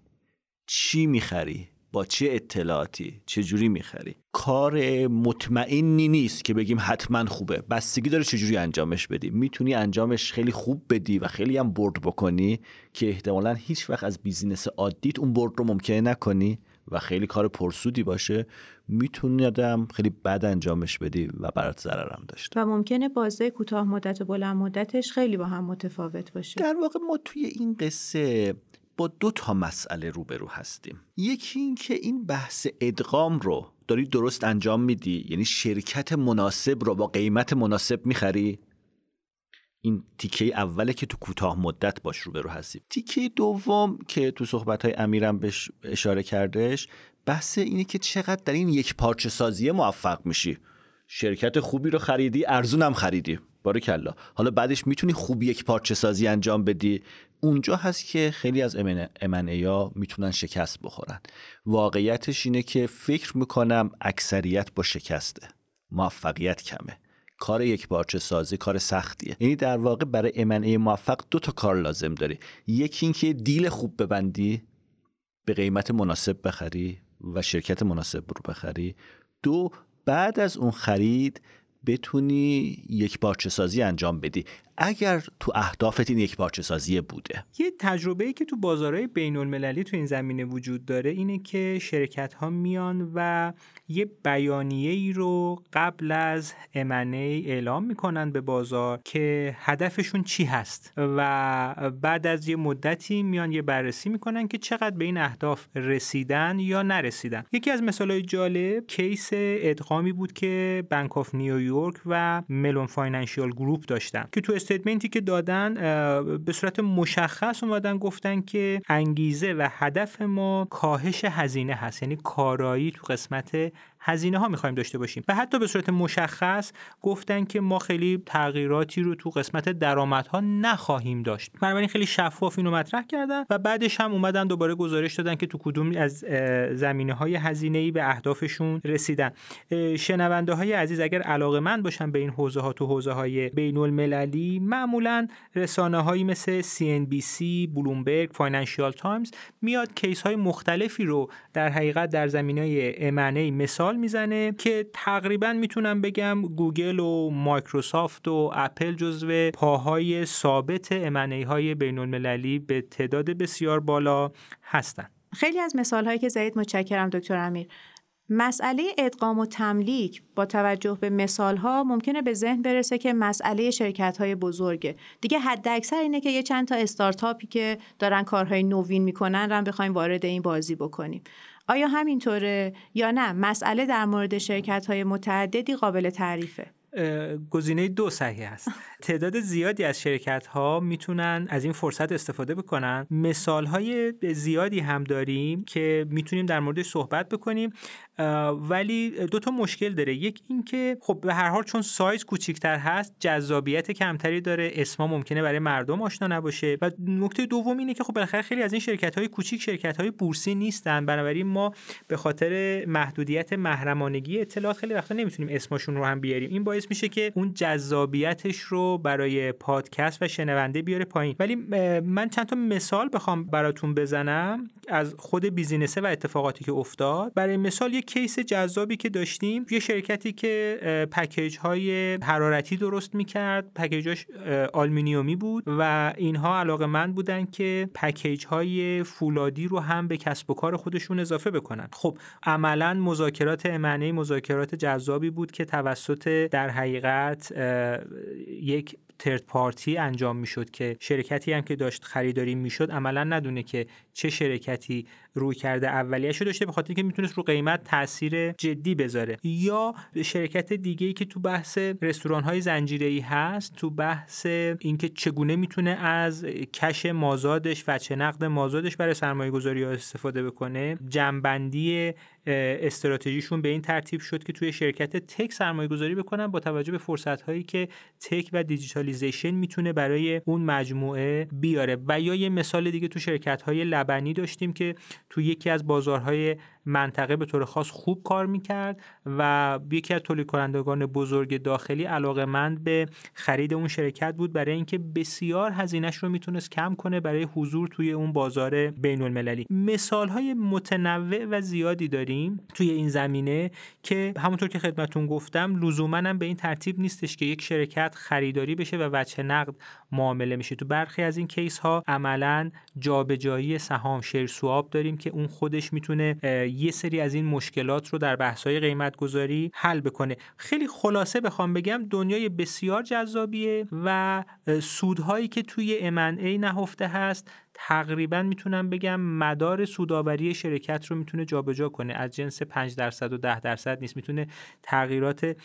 چی می‌خری؟ با چه اطلاعاتی؟ چه جوری می‌خری؟ کار مطمئنی نیست که بگیم حتما خوبه. بستگی داره چجوری انجامش بدی. می‌تونی انجامش خیلی خوب بدی و خیلی هم برد بکنی که احتمالا هیچ وقت از بیزینس عادیت اون برد رو ممکنه نکنی و خیلی کار پرسودی باشه. می‌تونی آدم خیلی بد انجامش بدی و برات ضررم داشته. و ممکنه بازه کوتاه مدت و بلند مدتش خیلی با هم متفاوت باشه. در واقع ما توی این قصه با دو تا مسئله روبرو هستیم. یکی این که این بحث ادغام رو داری درست انجام میدی یعنی شرکت مناسب رو با قیمت مناسب می‌خری؟ این تیکه اوله که تو کوتاه مدت باش روبرو هستیم. تیکه دوم که تو صحبت های امیرم بهش اشاره کردش بحث اینه که چقدر در این یک پارچه سازی موفق میشی. شرکت خوبی رو خریدی ارزونم خریدی. کلا. حالا بعدش می‌تونی خوب یک پارچه سازی انجام بدی. اونجا هست که خیلی از امنه ها می‌تونن شکست بخورن. واقعیتش اینه که فکر می‌کنم اکثریت با شکسته. موفقیت کمه. کار یک پارچه سازی کار سختیه. یعنی در واقع برای امنه موفق دو تا کار لازم داری. یکی اینکه دیل خوب ببندی به قیمت مناسب بخری و شرکت مناسب رو بخری. دو بعد از اون خرید بتونی یک پارچه سازی انجام بدی. اگر تو اهدافت این یک پارچه سازی بوده. یه تجربه ای که تو بازارهای بین المللی تو این زمینه وجود داره اینه که شرکت ها میان و یه بیانیه ای رو قبل از M&A اعلام می‌کنن به بازار که هدفشون چی هست. و بعد از یه مدتی میان یه بررسی می‌کنن که چقدر به این اهداف رسیدن یا نرسیدن. یکی از مثالهای جالب case ادغامی بود که بانک آف نیویورک و ملون فاینانشیال گروپ داشتن که تو statement ی که دادن به صورت مشخص اومدن گفتن که انگیزه و هدف ما کاهش هزینه هست. یعنی کارایی تو قسمت هزینه ها می‌خوایم داشته باشیم. و حتی به صورت مشخص گفتن که ما خیلی تغییراتی رو تو قسمت درآمدها نخواهیم داشت. بنابراین خیلی شفاف اینو مطرح کردن و بعدش هم اومدن دوباره گزارش دادن که تو کدوم از زمینه های هزینه ای به اهدافشون رسیدن. شنونده های عزیز اگر علاقه‌مند باشن به این حوزه ها تو حوزه های بین المللی معمولا رسانه هایی مثل CNBC، بلومبرگ، فاینانشیال تایمز میاد case های مختلفی رو در حقیقت در زمینه M&A مثال می‌زنه که تقریبا می‌تونم بگم گوگل و مایکروسافت و اپل جزو پاهای ثابت M&A های بین المللی به تعداد بسیار بالا هستند. خیلی از مثال هایی که زدید متشکرم دکتر امیر. مسئله ادغام و تملیک با توجه به مثال ها ممکنه به ذهن برسه که مسئله شرکت های بزرگه. دیگه حد اکثر اینه که یه چند تا استارتاپی که دارن کارهای نوین می‌کنن رو بخوایم وارد این بازی بکنیم. آیا همینطوره یا نه؟ مسئله در مورد شرکت های متعددی قابل تعریفه. گزینه دو صحیح است. تعداد زیادی از شرکت ها می‌تونن از این فرصت استفاده بکنن. مثال های زیادی هم داریم که می‌تونیم در موردش صحبت بکنیم. ولی دو تا مشکل داره. یک اینکه خب به هر حال چون سایز کوچیکتر هست جذابیت کمتری داره. اسما ممکنه برای مردم آشنا نباشه. و نکته دوم اینه که خب بالاخره خیلی از این شرکت های کوچیک شرکت بورسی نیستن. بنابراین ما به خاطر محدودیت محرمانگی اطلاعات خیلی وقتا نمی‌تونیم اسمشون رو هم بیاریم. این باعث میشه که اون جذابیتش رو برای پادکست و شنونده بیاره پایین. ولی من چند تا مثال بخوام براتون بزنم از خود business ها و اتفاقاتی که افتاد. برای مثال یه case جذابی که داشتیم یه شرکتی که پکیج های حرارتی درست می‌کرد. پکیجاش آلومینیومی بود و اینها علاقه‌مند بودن که پکیج های فولادی رو هم به کسب و کار خودشون اضافه بکنن. خب عملا مذاکرات M&A مذاکرات جذابی بود که توسط در حقیقت یک ترد پارتی انجام می‌شد که شرکتی هم که داشت خریداری می‌شد عملا ندونه که چه شرکتی روی کرده اولیه‌شو داشته به خاطر اینکه می‌تونست رو قیمت تاثیر جدی بذاره. یا شرکت دیگه ای که تو بحث رستوران های زنجیره هست تو بحث اینکه چگونه می‌تونه از کش مازادش و چه نقد مازادش برای سرمایه گذاری ها استفاده بکنه جنبندی استراتژیشون به این ترتیب شد که توی شرکت تک سرمایه گذاری بکنن با توجه به فرصت هایی که تک و دیجیتالیزیشن می‌تونه برای اون مجموعه بیاره. و یا یه مثال دیگه تو شرکت های لبنی داشتیم که تو یکی از بازارهای منطقه به طور خاص خوب کار می‌کرد و یکی از تولید کنندگان بزرگ داخلی علاقه مند به خرید اون شرکت بود برای اینکه بسیار هزینهش رو می‌تونست کم کنه برای حضور توی اون بازار بین المللی مثال های متنوع و زیادی داریم توی این زمینه که همونطور که خدمتون گفتم لزوما هم به این ترتیب نیستش که یک شرکت خریداری بشه و وجه نقد معامله میشه. تو برخی از این کیس ها عملا جابجایی سهام شیر سواب داریم که اون خودش می‌تونه یه سری از این مشکلات رو در بحث‌های قیمت گذاری حل بکنه. خیلی خلاصه بخوام بگم دنیای بسیار جذابیه و سودهایی که توی M&A نهفته هست تقریبا می‌تونم بگم مدار سوداوری شرکت رو می‌تونه جابجا کنه. از جنس 5 درصد و 10 درصد نیست. می‌تونه تغییرات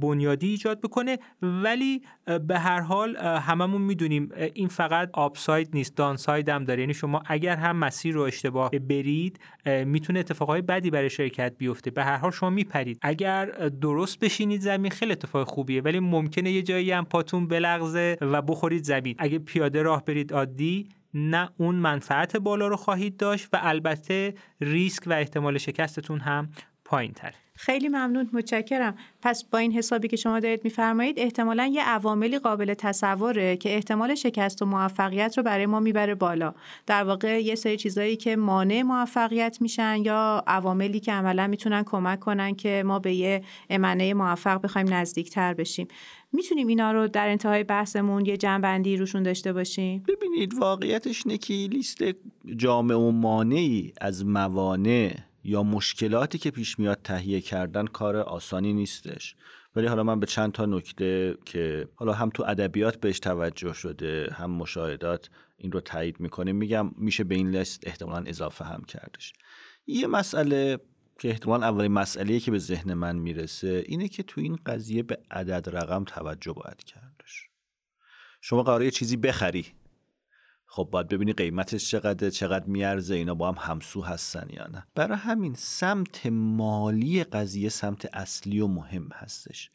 بنیادی ایجاد بکنه. ولی به هر حال هممون می‌دونیم این فقط آپساید نیست دانساید هم داره. یعنی شما اگر هم مسیر رو اشتباه برید می‌تونه اتفاقای بدی برای شرکت بیفته. به هر حال شما میپرید. اگر درست بشینید زمین خیلی اتفاق خوبیه. ولی ممکنه یه جایی هم پاتون بلغزه و بخورید زمین. اگه پیاده راه برید عادی نه اون منفعت بالا رو خواهید داشت و البته ریسک و احتمال شکستتون هم پایین تره خیلی ممنون متشکرم. پس با این حسابی که شما دارید میفرمایید احتمالا یه عواملی قابل تصوره که احتمال شکست و موفقیت رو برای ما می‌بره بالا. در واقع یه سری چیزایی که مانع موفقیت میشن یا عواملی که عملا می‌تونن کمک کنن که ما به یه امنه موفق بخوایم نزدیکتر بشیم. می‌تونیم اینا رو در انتهای بحثمون یه جنبندی روشون داشته باشیم؟ ببینید واقعیتش اینه که لیست جامع و مانعی از موانع یا مشکلاتی که پیش میاد تهیه کردن کار آسانی نیستش. ولی حالا من به چند تا نکته که حالا هم تو ادبیات بهش توجه شده هم مشاهدات این رو تایید می‌کنه میگم میشه به این لیست احتمالا اضافه هم کردش. یه مسئله که احتمال اولین مسئله که به ذهن من می‌رسه اینه که تو این قضیه به عدد رقم توجه باید کردش. شما قراره چیزی بخری. خب باید ببینی قیمتش چقدر چقدر میارزه اینا با هم همسو هستن یا نه. برای همین سمت مالی قضیه سمت اصلی و مهم هستش.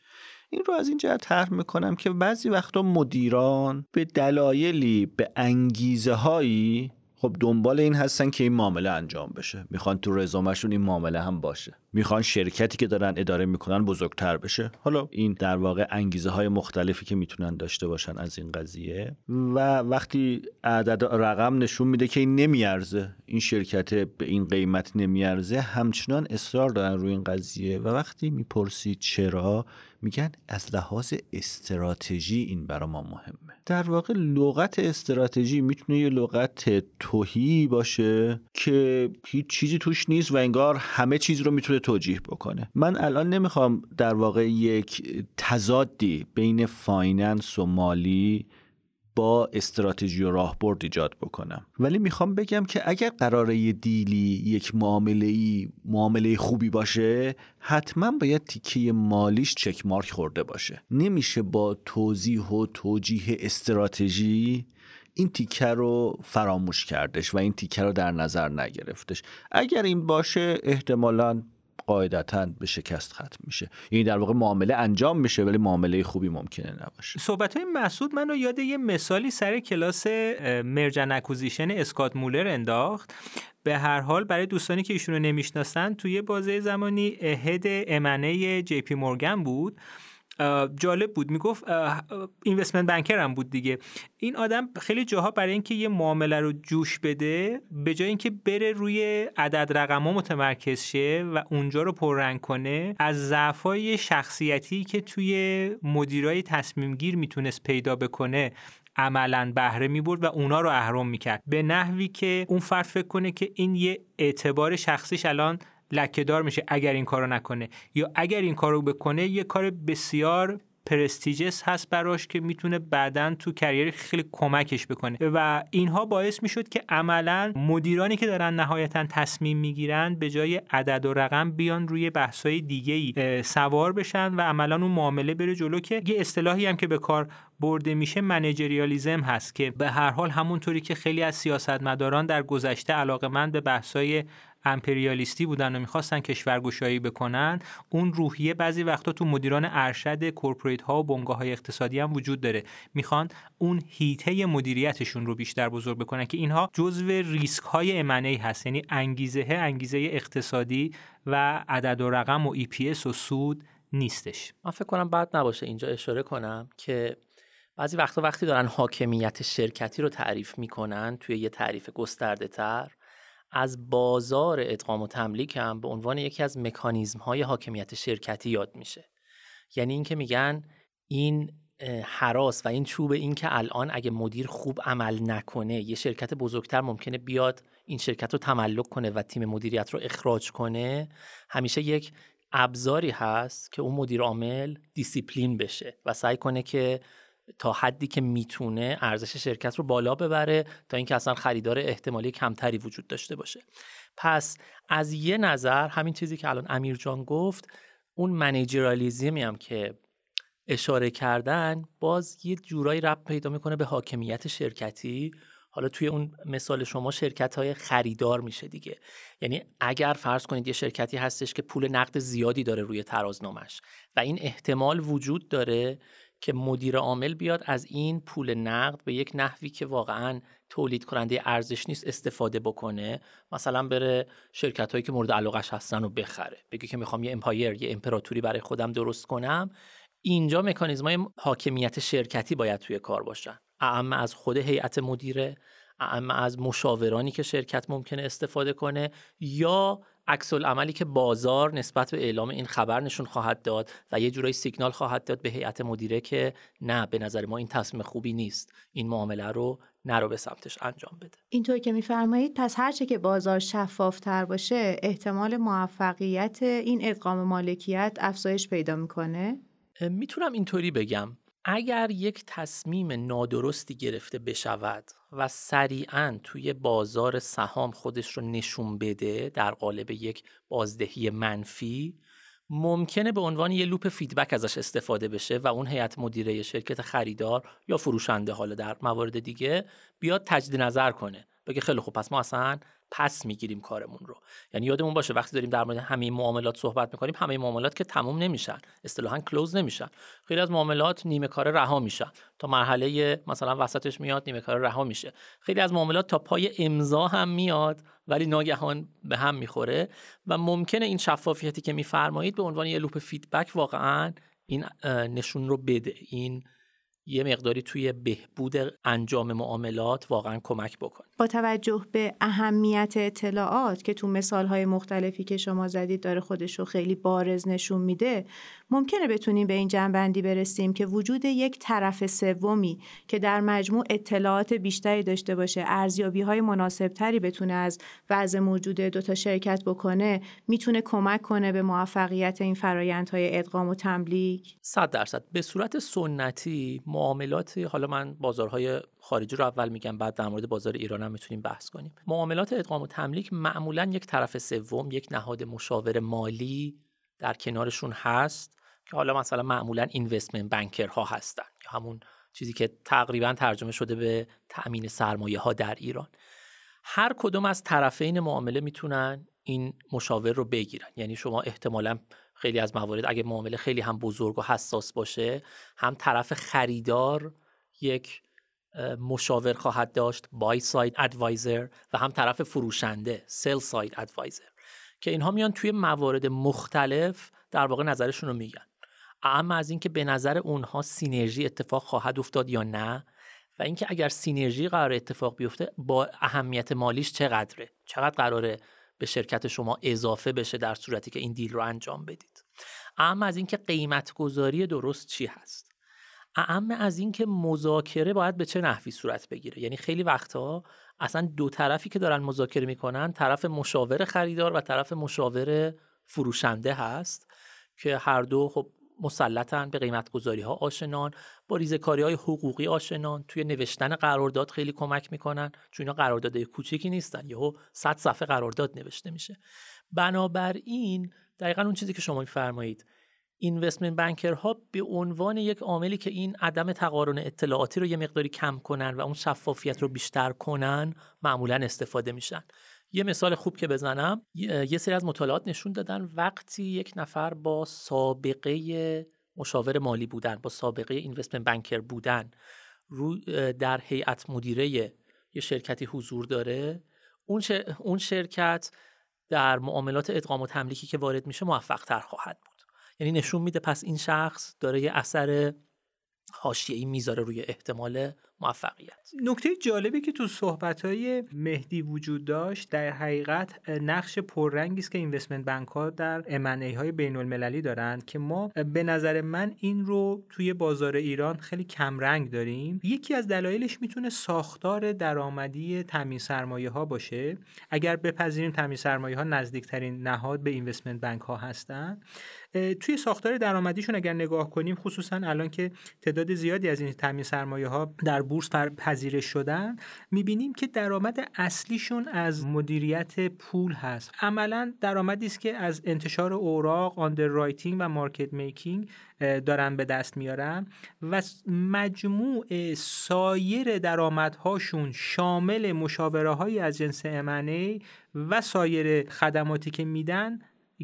این رو از این جهت طرح می‌کنم که بعضی وقتا مدیران به دلایلی به انگیزه هایی خب دنبال این هستن که این معامله انجام بشه. می‌خوان تو رزومشون این معامله هم باشه. می‌خوان شرکتی که دارن اداره می‌کنن بزرگتر بشه. حالا این در واقع انگیزه های مختلفی که می‌تونن داشته باشن از این قضیه. و وقتی عدد رقم نشون میده که این نمیارزه این شرکت به این قیمت نمیارزه همچنان اصرار دارن روی این قضیه. و وقتی می‌پرسی چرا میگن از لحاظ استراتژی این برا ما مهمه. در واقع لغت استراتژی می‌تونه یه لغت تهی باشه که هیچ چیزی توش نیست و انگار همه چیز رو می‌تونه توجیه بکنه. من الان نمی‌خوام در واقع یک تضادی بین finance و مالی با استراتژی و راهبرد ایجاد بکنم. ولی می‌خوام بگم که اگر قراره یه deal ی یک معامله ای معامله خوبی باشه حتما باید تیکه مالیش check mark خورده باشه. نمیشه با توضیح و توجیه استراتژی این تیکه رو فراموش کردش و این تیکه رو در نظر نگرفتش. اگر این باشه احتمالا قاعدتا به شکست ختم میشه. این در واقع معامله انجام میشه ولی معامله خوبی ممکنه نباشه. صحبت های مسعود منو یاد یه مثالی سر کلاس merger and acquisition اسکات مولر انداخت. به هر حال برای دوستانی که ایشونو نمی‌شناسن توی بازه زمانی head M&A جی پی مورگن بود. جالب بود. می‌گفت اینوستمنت بنکر هم بود دیگه. این آدم خیلی جاها برای اینکه یه معامله رو جوش بده به جای اینکه بره روی عدد رقم ها متمرکز شه و اونجا رو پررنگ کنه از ضعفای شخصیتی که توی مدیرای تصمیم گیر می‌تونست پیدا بکنه عملا بهره می‌برد و اونا رو اهرم می‌کرد. به نحوی که اون فرد فکر کنه که این یه اعتبار شخصیش الان لکهدار میشه اگر این کارو نکنه. یا اگر این کارو بکنه یه کار بسیار پرستیجس هست براش که می‌تونه بعدا تو کریر خیلی کمکش بکنه. و اینها باعث می‌شد که عملا مدیرانی که دارن نهایتا تصمیم می‌گیرن به جای عدد و رقم بیان روی بحثای دیگه ای سوار بشن و عملا اون معامله بره جلو که یه اصطلاحی هم که به کار برده میشه منیجریالیزم هست که به هر حال همونطوری که خیلی از سیاستمداران در گذشته علاقه به بحثای امپریالیستی بودن و می‌خواستن کشورگشایی بکنن اون روحیه بعضی وقتا تو مدیران ارشد کورپوریت ها و بنگاه های اقتصادی هم وجود داره. می‌خوان اون هیته مدیریتشون رو بیشتر بزرگ بکنن که اینها جزو ریسک های امنه هست. یعنی انگیزه انگیزه اقتصادی و عدد و رقم و EPS و سود نیستش. من فکر کنم بعد نباشه اینجا اشاره کنم که بعضی وقتا وقتی دارن حاکمیت شرکتی رو تعریف می‌کنن توی یه تعریف گسترده تر از بازار ادغام و تملیک هم به عنوان یکی از مکانیزم های حاکمیت شرکتی یاد میشه. یعنی اینکه میگن این هراس و این چوب این که الان اگه مدیر خوب عمل نکنه یه شرکت بزرگتر ممکنه بیاد این شرکت رو تملک کنه و تیم مدیریت رو اخراج کنه همیشه یک ابزاری هست که اون مدیر عامل دیسیپلین بشه و سعی کنه که تا حدی که می‌تونه ارزش شرکت رو بالا ببره تا اینکه اصلا خریدار احتمالی کمتری وجود داشته باشه. پس از یه نظر همین چیزی که الان امیر جان گفت اون منیجرالیزمی هم که اشاره کردن باز یه جورایی رب پیدا می‌کنه به حاکمیت شرکتی. حالا توی اون مثال شما شرکت های خریدار میشه دیگه. یعنی اگر فرض کنید یه شرکتی هستش که پول نقد زیادی داره روی ترازنامش و این احتمال وجود داره که مدیر عامل بیاد از این پول نقد به یک نحوی که واقعا تولید کننده ارزش نیست استفاده بکنه مثلا بره شرکت هایی که مورد علاقش هستن رو بخره. بگه که می‌خوام یه امپایر یه امپراتوری برای خودم درست کنم. اینجا مکانیزم های حاکمیت شرکتی باید توی کار باشن. اعم از خود هیئت مدیره اعم از مشاورانی که شرکت ممکنه استفاده کنه یا عکس عملی که بازار نسبت به اعلام این خبر نشون خواهد داد و یه جورایی سیگنال خواهد داد به هیئت مدیره که نه به نظر ما این تصمیم خوبی نیست. این معامله رو نرو به سمتش انجام بده. اینطور که میفرمایید پس هرچه که بازار شفافتر باشه احتمال موفقیت این ادغام مالکیت افزایش پیدا می‌کنه؟ می‌تونم اینطوری بگم. اگر یک تصمیم نادرستی گرفته بشود و سریعا توی بازار سهام خودش رو نشون بده در قالب یک بازدهی منفی ممکنه به عنوان یه loop feedback ازش استفاده بشه و اون هیئت مدیره شرکت خریدار یا فروشنده حالا در موارد دیگه بیاد تجدید نظر کنه. بگه خیلی خوب پس ما اصلا پس می‌گیریم کارمون رو. یعنی یادمون باشه وقتی داریم در مورد همه معاملات صحبت می‌کنیم همه معاملات که تموم نمیشن اصطلاحا close نمیشن. خیلی از معاملات نیمه کار رها میشن. تا مرحله مثلا وسطش میاد نیمه کار رها میشه. خیلی از معاملات تا پای امضا هم میاد ولی ناگهان به هم می‌خوره و ممکنه این شفافیتی که میفرمایید به عنوان یه لوپ فیدبک واقعا این نشون رو بده. این یه مقداری توی بهبود انجام معاملات واقعا کمک بکن. با توجه به اهمیت اطلاعات که تو مثالهای مختلفی که شما زدید داره خودش رو خیلی بارز نشون میده ممکنه بتونیم به این جنبندی برسیم که وجود یک طرف سومی که در مجموع اطلاعات بیشتری داشته باشه ارزیابی های مناسب تری بتونه از وضع موجود دوتا شرکت بکنه می‌تونه کمک کنه به موفقیت این فرایندهای ادغام و تملیک؟ صد درصد. به صورت سنتی معاملات حالا من بازارهای خارجی رو اول میگم بعد در مورد بازار ایران هم می‌تونیم بحث کنیم. معاملات ادغام و تملیک معمولا یک طرف سوم یک نهاد مشاور مالی در کنارشون هست. که حالا مثلا معمولا اینوستمنت بنکر ها هستن یا همون چیزی که تقریبا ترجمه شده به تأمین سرمایه ها در ایران. هر کدوم از طرفین معامله می‌تونن این مشاور رو بگیرن. یعنی شما احتمالا خیلی از موارد اگه معامله خیلی هم بزرگ و حساس باشه هم طرف خریدار یک مشاور خواهد داشت buy side advisor و هم طرف فروشنده sell side advisor که اینها میان توی موارد مختلف در واقع نظرشون رو میگن. اعم از اینکه به نظر اونها synergy اتفاق خواهد افتاد یا نه و اینکه اگر سینرژی قرار اتفاق بیفته با اهمیت مالیش چقدره؟ چقدر قراره به شرکت شما اضافه بشه در صورتی که این دیل رو انجام بدید؟ اما از اینکه قیمت گذاری درست چی هست؟ اما از اینکه مذاکره باید به چه نحوی صورت بگیره؟ یعنی خیلی وقتها اصلا دو طرفی که دارن مذاکره می‌کنن طرف مشاور خریدار و طرف مشاور فروشنده هست که هر دو خب مسلطن به قیمت گذاری ها آشنان با ریزکاری های حقوقی آشنان توی نوشتن قرارداد خیلی کمک می‌کنن چون اینا قراردادهای کوچیکی نیستن یهو 100 صفحه قرارداد نوشته میشه. بنابراین دقیقا اون چیزی که شما میفرمایید اینوستمنت بنکر ها به عنوان یک عاملی که این عدم تقارن اطلاعاتی رو یه مقداری کم کنن و اون شفافیت رو بیشتر کنن معمولا استفاده میشن. یه مثال خوب که بزنم. یه سری از مطالعات نشون دادن وقتی یک نفر با سابقه مشاور مالی بودن با سابقه اینوستمنت بنکر بودن رو در هیئت مدیره یه شرکتی حضور داره اون, اون شرکت در معاملات ادغام و تملیکی که وارد میشه موفق تر خواهد بود. یعنی نشون میده پس این شخص داره یه اثر حاشیه‌ای می‌ذاره روی احتمال موفقیت. نکته جالبی که تو صحبت‌های مهدی وجود داشت در حقیقت نقش پررنگی است که اینوستمنت بانک ها در امنه های بین المللی دارند که ما به نظر من این رو توی بازار ایران خیلی کمرنگ داریم. یکی از دلایلش می‌تونه ساختار درآمدی تامین سرمایه ها باشه. اگر بپذیریم تامین سرمایه ها نزدیکترین نهاد به investment bank ها هستن توی ساختار درآمدیشون اگر نگاه کنیم خصوصا الان که تعداد زیادی از این تامین سرمایه ها در بورس پذیرش شدن می‌بینیم که درآمد اصلیشون از مدیریت پول هست. عملا درآمدی است که از انتشار اوراق underwriting و market making دارن به دست میارن و مجموع سایر درآمدهاشون شامل مشاوره های از جنس M&A و سایر خدماتی که میدن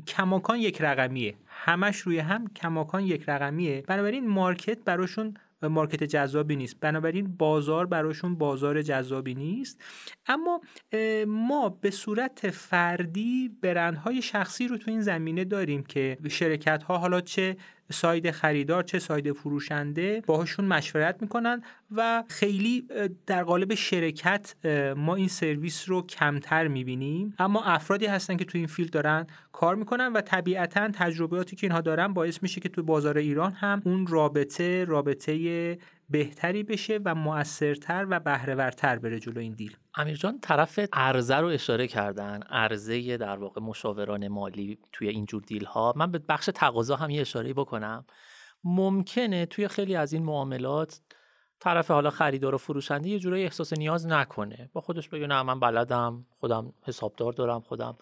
کماکان یک رقمیه. همش روی هم کماکان یک رقمیه. بنابراین market براشون market جذابی نیست. بنابراین بازار براشون بازار جذابی نیست. اما ما به صورت فردی برندهای شخصی رو تو این زمینه داریم که شرکت ها حالا چه side خریدار چه side فروشنده باهاشون مشورت می‌کنن و خیلی در قالب شرکت ما این سرویس رو کمتر می‌بینیم. اما افرادی هستن که تو این field دارن کار می‌کنن و طبیعتا تجربیاتی که اینها دارن باعث میشه که تو بازار ایران هم اون رابطه رابطه بهتری بشه و موثرتر و بهره‌ورتر بره جلو این deal. امیر جان طرف عرضه رو اشاره کردن عرضه در واقع مشاوران مالی توی اینجور deal ها من به بخش تقاضا هم یه اشاره بکنم. ممکنه توی خیلی از این معاملات طرف حالا خریدار و فروشنده یه جورایی احساس نیاز نکنه. با خودش بگه نه من بلدم خودم حسابدار دارم خودم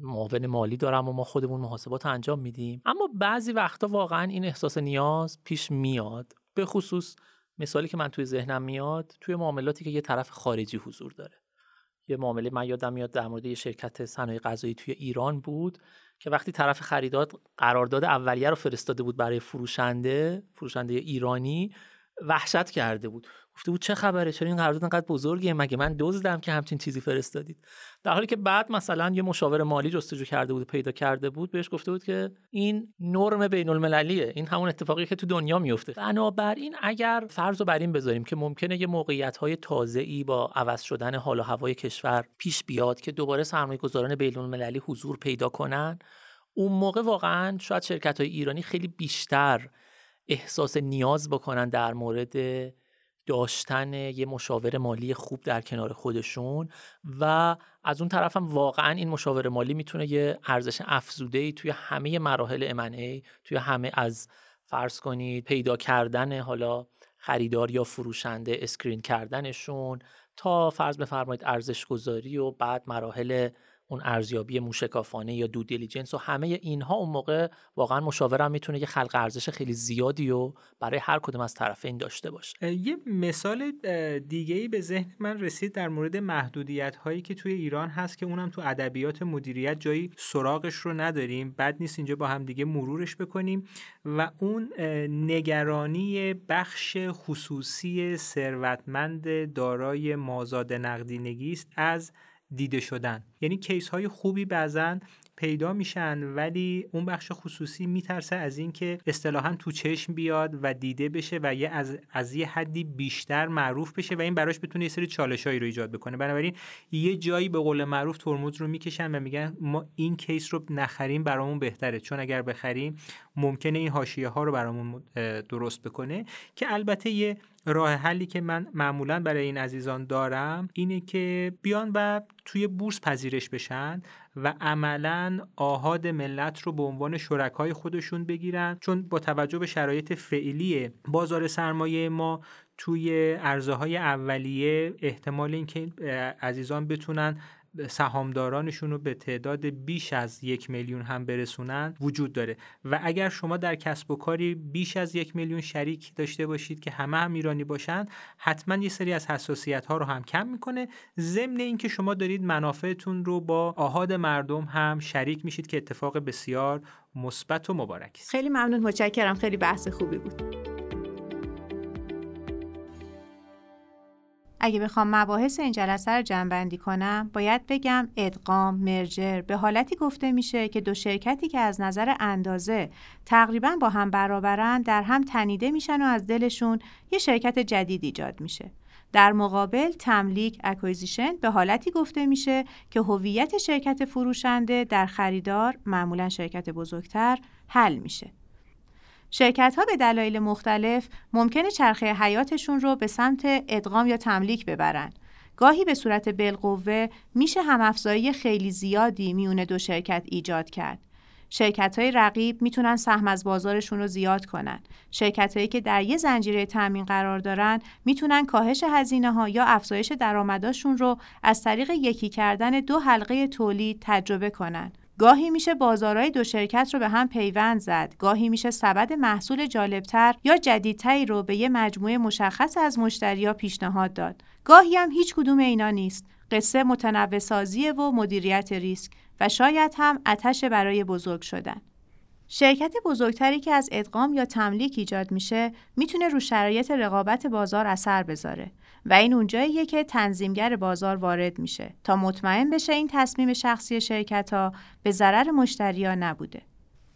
معاون مالی دارم و ما خودمون محاسبات انجام میدیم. اما بعضی وقتا واقعا این احساس نیاز پیش میاد. به خصوص مثالی که من توی ذهنم میاد توی معاملاتی که یه طرف خارجی حضور داره. یه معامله من یادم میاد در مورد یه شرکت صنایع غذایی توی ایران بود که وقتی طرف خریدار قرارداد اولیه رو فرستاده بود برای فروشنده فروشنده ایرانی وحشت کرده بود. گفته بود چه خبره؟ چرا این قرارداد انقدر بزرگه؟ مگه من دزدم که همچین چیزی فرستادید؟ در حالی که بعد مثلا یه مشاور مالی جستجو کرده بود پیدا کرده بود بهش گفته بود که این نرم بین المللیه این همون اتفاقی که تو دنیا میفته بنابراین اگر فرض رو بر این بذاریم که ممکنه یه موقعیت های تازه ای با عوض شدن حال و هوای کشور پیش بیاد که دوباره سرمایه گذاران بین المللی حضور پیدا کنن اون موقع واقعا شاید شرکت های ایرانی خیلی بیشتر احساس نیاز بکنن در مورد داشتن یه مشاور مالی خوب در کنار خودشون و از اون طرف هم واقعا این مشاور مالی می‌تونه یه ارزش افزوده ای توی همه مراحل M&A توی همه از فرض کنید پیدا کردن حالا خریدار یا فروشنده اسکرین کردنشون تا فرض بفرمایید ارزش گذاری و بعد مراحل اون ارزیابی موشکافانه یا دو دیلیجنس و همه اینها اون موقع واقعا مشاورم می‌تونه یه خلق ارزش خیلی زیادی و برای هر کدوم از طرفین داشته باشه. یه مثال دیگه ای به ذهن من رسید در مورد محدودیت هایی که توی ایران هست که اونم تو ادبیات مدیریت جایی سراغش رو نداریم. بد نیست اینجا با هم دیگه مرورش بکنیم. و اون نگرانی بخش خصوصی ثروتمند دارای مازاد نقدینگی است از دیده شدن. یعنی کیس های خوبی بعضا پیدا میشن ولی اون بخش خصوصی میترسه از اینکه اصطلاحا تو چشم بیاد و دیده بشه و یه از از یه حدی بیشتر معروف بشه و این براش بتونه یه سری چالشایی رو ایجاد بکنه. بنابراین یه جایی به قول معروف ترمز رو می‌کشن و میگن ما این کیس رو نخریم برامون بهتره. چون اگر بخریم ممکنه این حاشیه ها رو برامون درست بکنه که البته یه راه حلی که من معمولا برای این عزیزان دارم اینه که بیان و توی بورس پذیرش بشن و عملا آهاد ملت رو به عنوان شرکای خودشون بگیرن. چون با توجه به شرایط فعلی بازار سرمایه ما توی ارزهای اولیه احتمال اینکه عزیزان بتونن سهامدارانشون رو به تعداد بیش از یک میلیون هم برسونن وجود داره. و اگر شما در کسب و کاری بیش از یک میلیون شریک داشته باشید که همه هم ایرانی باشن حتما یه سری از حساسیت ها رو هم کم می‌کنه. ضمن اینکه شما دارید منافعتون رو با آهاد مردم هم شریک میشید که اتفاق بسیار مثبت و مبارک است. خیلی ممنون متشکرم. خیلی بحث خوبی بود. اگه بخوام مباحث این جلسه رو جنبندی کنم باید بگم ادغام مرجر به حالتی گفته میشه که دو شرکتی که از نظر اندازه تقریبا با هم برابرن در هم تنیده میشن و از دلشون یه شرکت جدید ایجاد میشه. در مقابل تملیک acquisition به حالتی گفته میشه که هویت شرکت فروشنده در خریدار معمولا شرکت بزرگتر حل میشه. شرکت ها به دلایل مختلف ممکنه چرخه حیاتشون رو به سمت ادغام یا تملیک ببرن. گاهی به صورت بالقوه میشه هم افزایی خیلی زیادی میون دو شرکت ایجاد کرد. شرکت های رقیب می‌تونن سهم از بازارشون رو زیاد کنن. شرکت هایی که در یه زنجیره تامین قرار دارن می‌تونن کاهش هزینه ها یا افزایش درآمداشون رو از طریق یکی کردن دو حلقه تولید تجربه کنن. گاهی میشه بازارهای دو شرکت رو به هم پیوند زد، گاهی میشه سبد محصول جالبتر یا جدیدتری رو به یه مجموعه مشخص از مشتریا پیشنهاد داد. گاهی هم هیچ کدوم اینا نیست. قصه متنوع سازیه و مدیریت ریسک و شاید هم اتش برای بزرگ شدن. شرکت بزرگتری که از ادغام یا تملیک ایجاد میشه می‌تونه رو شرایط رقابت بازار اثر بذاره و این اونجاییه که تنظیمگر بازار وارد میشه تا مطمئن بشه این تصمیم شخصی شرکت ها به ضرر مشتریا نبوده.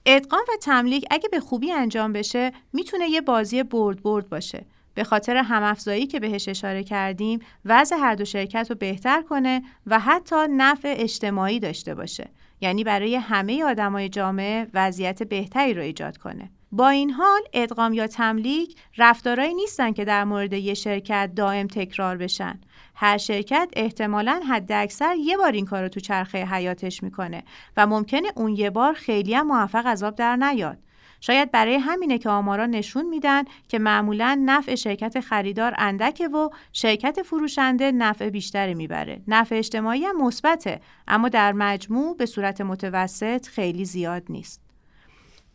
ادغام و تملیک اگه به خوبی انجام بشه می‌تونه یه بازی برد برد باشه. به خاطر همافزایی که بهش اشاره کردیم وضع هر دو شرکت رو بهتر کنه و حتی نفع اجتماعی داشته باشه. یعنی برای همه آدمای جامعه وضعیت بهتری رو ایجاد کنه. با این حال ادغام یا تملیک رفتارهایی نیستن که در مورد یه شرکت دائم تکرار بشن هر شرکت احتمالا حد اکثر یه بار این کار رو تو چرخه حیاتش می‌کنه و ممکنه اون یه بار خیلی هم موفق از آب در نیاد شاید برای همینه که آمارا نشون میدن که معمولا نفع شرکت خریدار اندکه و شرکت فروشنده نفع بیشتری می‌بره. نفع اجتماعی هم مثبته اما در مجموع به صورت متوسط خیلی زیاد نیست.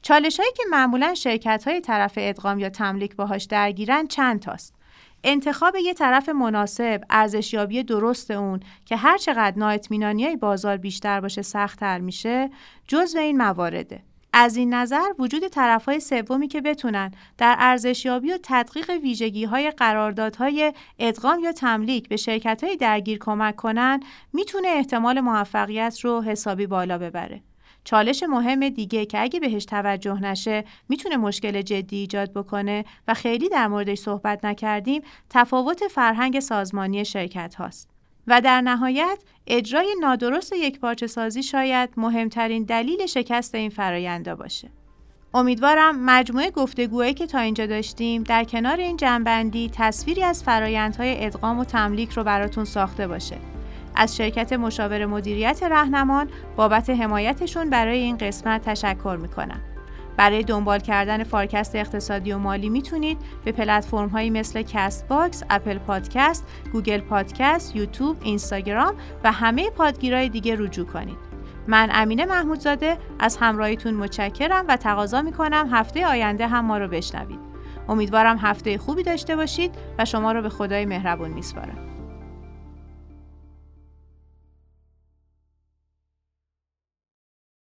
چالش هایی که معمولا شرکت های طرف ادغام یا تملیک باهاش درگیرن چند تاست. انتخاب یه طرف مناسب، ارزشیابی درست اون که هر چقدر نااطمینانی بازار بیشتر باشه سختتر میشه، جزو این موارده. از این نظر وجود طرفهای سومی که بتونن در ارزشیابی و تدقیق ویژگی های قراردادهای ادغام یا تملیک به شرکت های درگیر کمک کنن می‌تونه احتمال موفقیت رو حسابی بالا ببره. چالش مهم دیگه که اگه بهش توجه نشه می‌تونه مشکل جدی ایجاد بکنه و خیلی در موردش صحبت نکردیم تفاوت فرهنگ سازمانی شرکت هاست. و در نهایت اجرای نادرست یک پارچه سازی شاید مهمترین دلیل شکست این فراینده باشه. امیدوارم مجموعه گفتگوهایی که تا اینجا داشتیم در کنار این جنبندی تصویری از فرایندهای ادغام و تملیک رو براتون ساخته باشه. از شرکت مشاور مدیریت رهنمان بابت حمایتشون برای این قسمت تشکر می‌کنم. برای دنبال کردن فارکست اقتصادی و مالی می‌تونید به پلتفرم هایی مثل کست باکس، اپل پادکست، گوگل پادکست، یوتیوب، اینستاگرام و همه پادگیرهای دیگه رجوع کنید. من امینه محمودزاده از همراهیتون متشکرم و تقاضا می‌کنم هفته آینده هم ما رو بشنوید. امیدوارم هفته خوبی داشته باشید و شما رو به خدای مهربون میسپارم.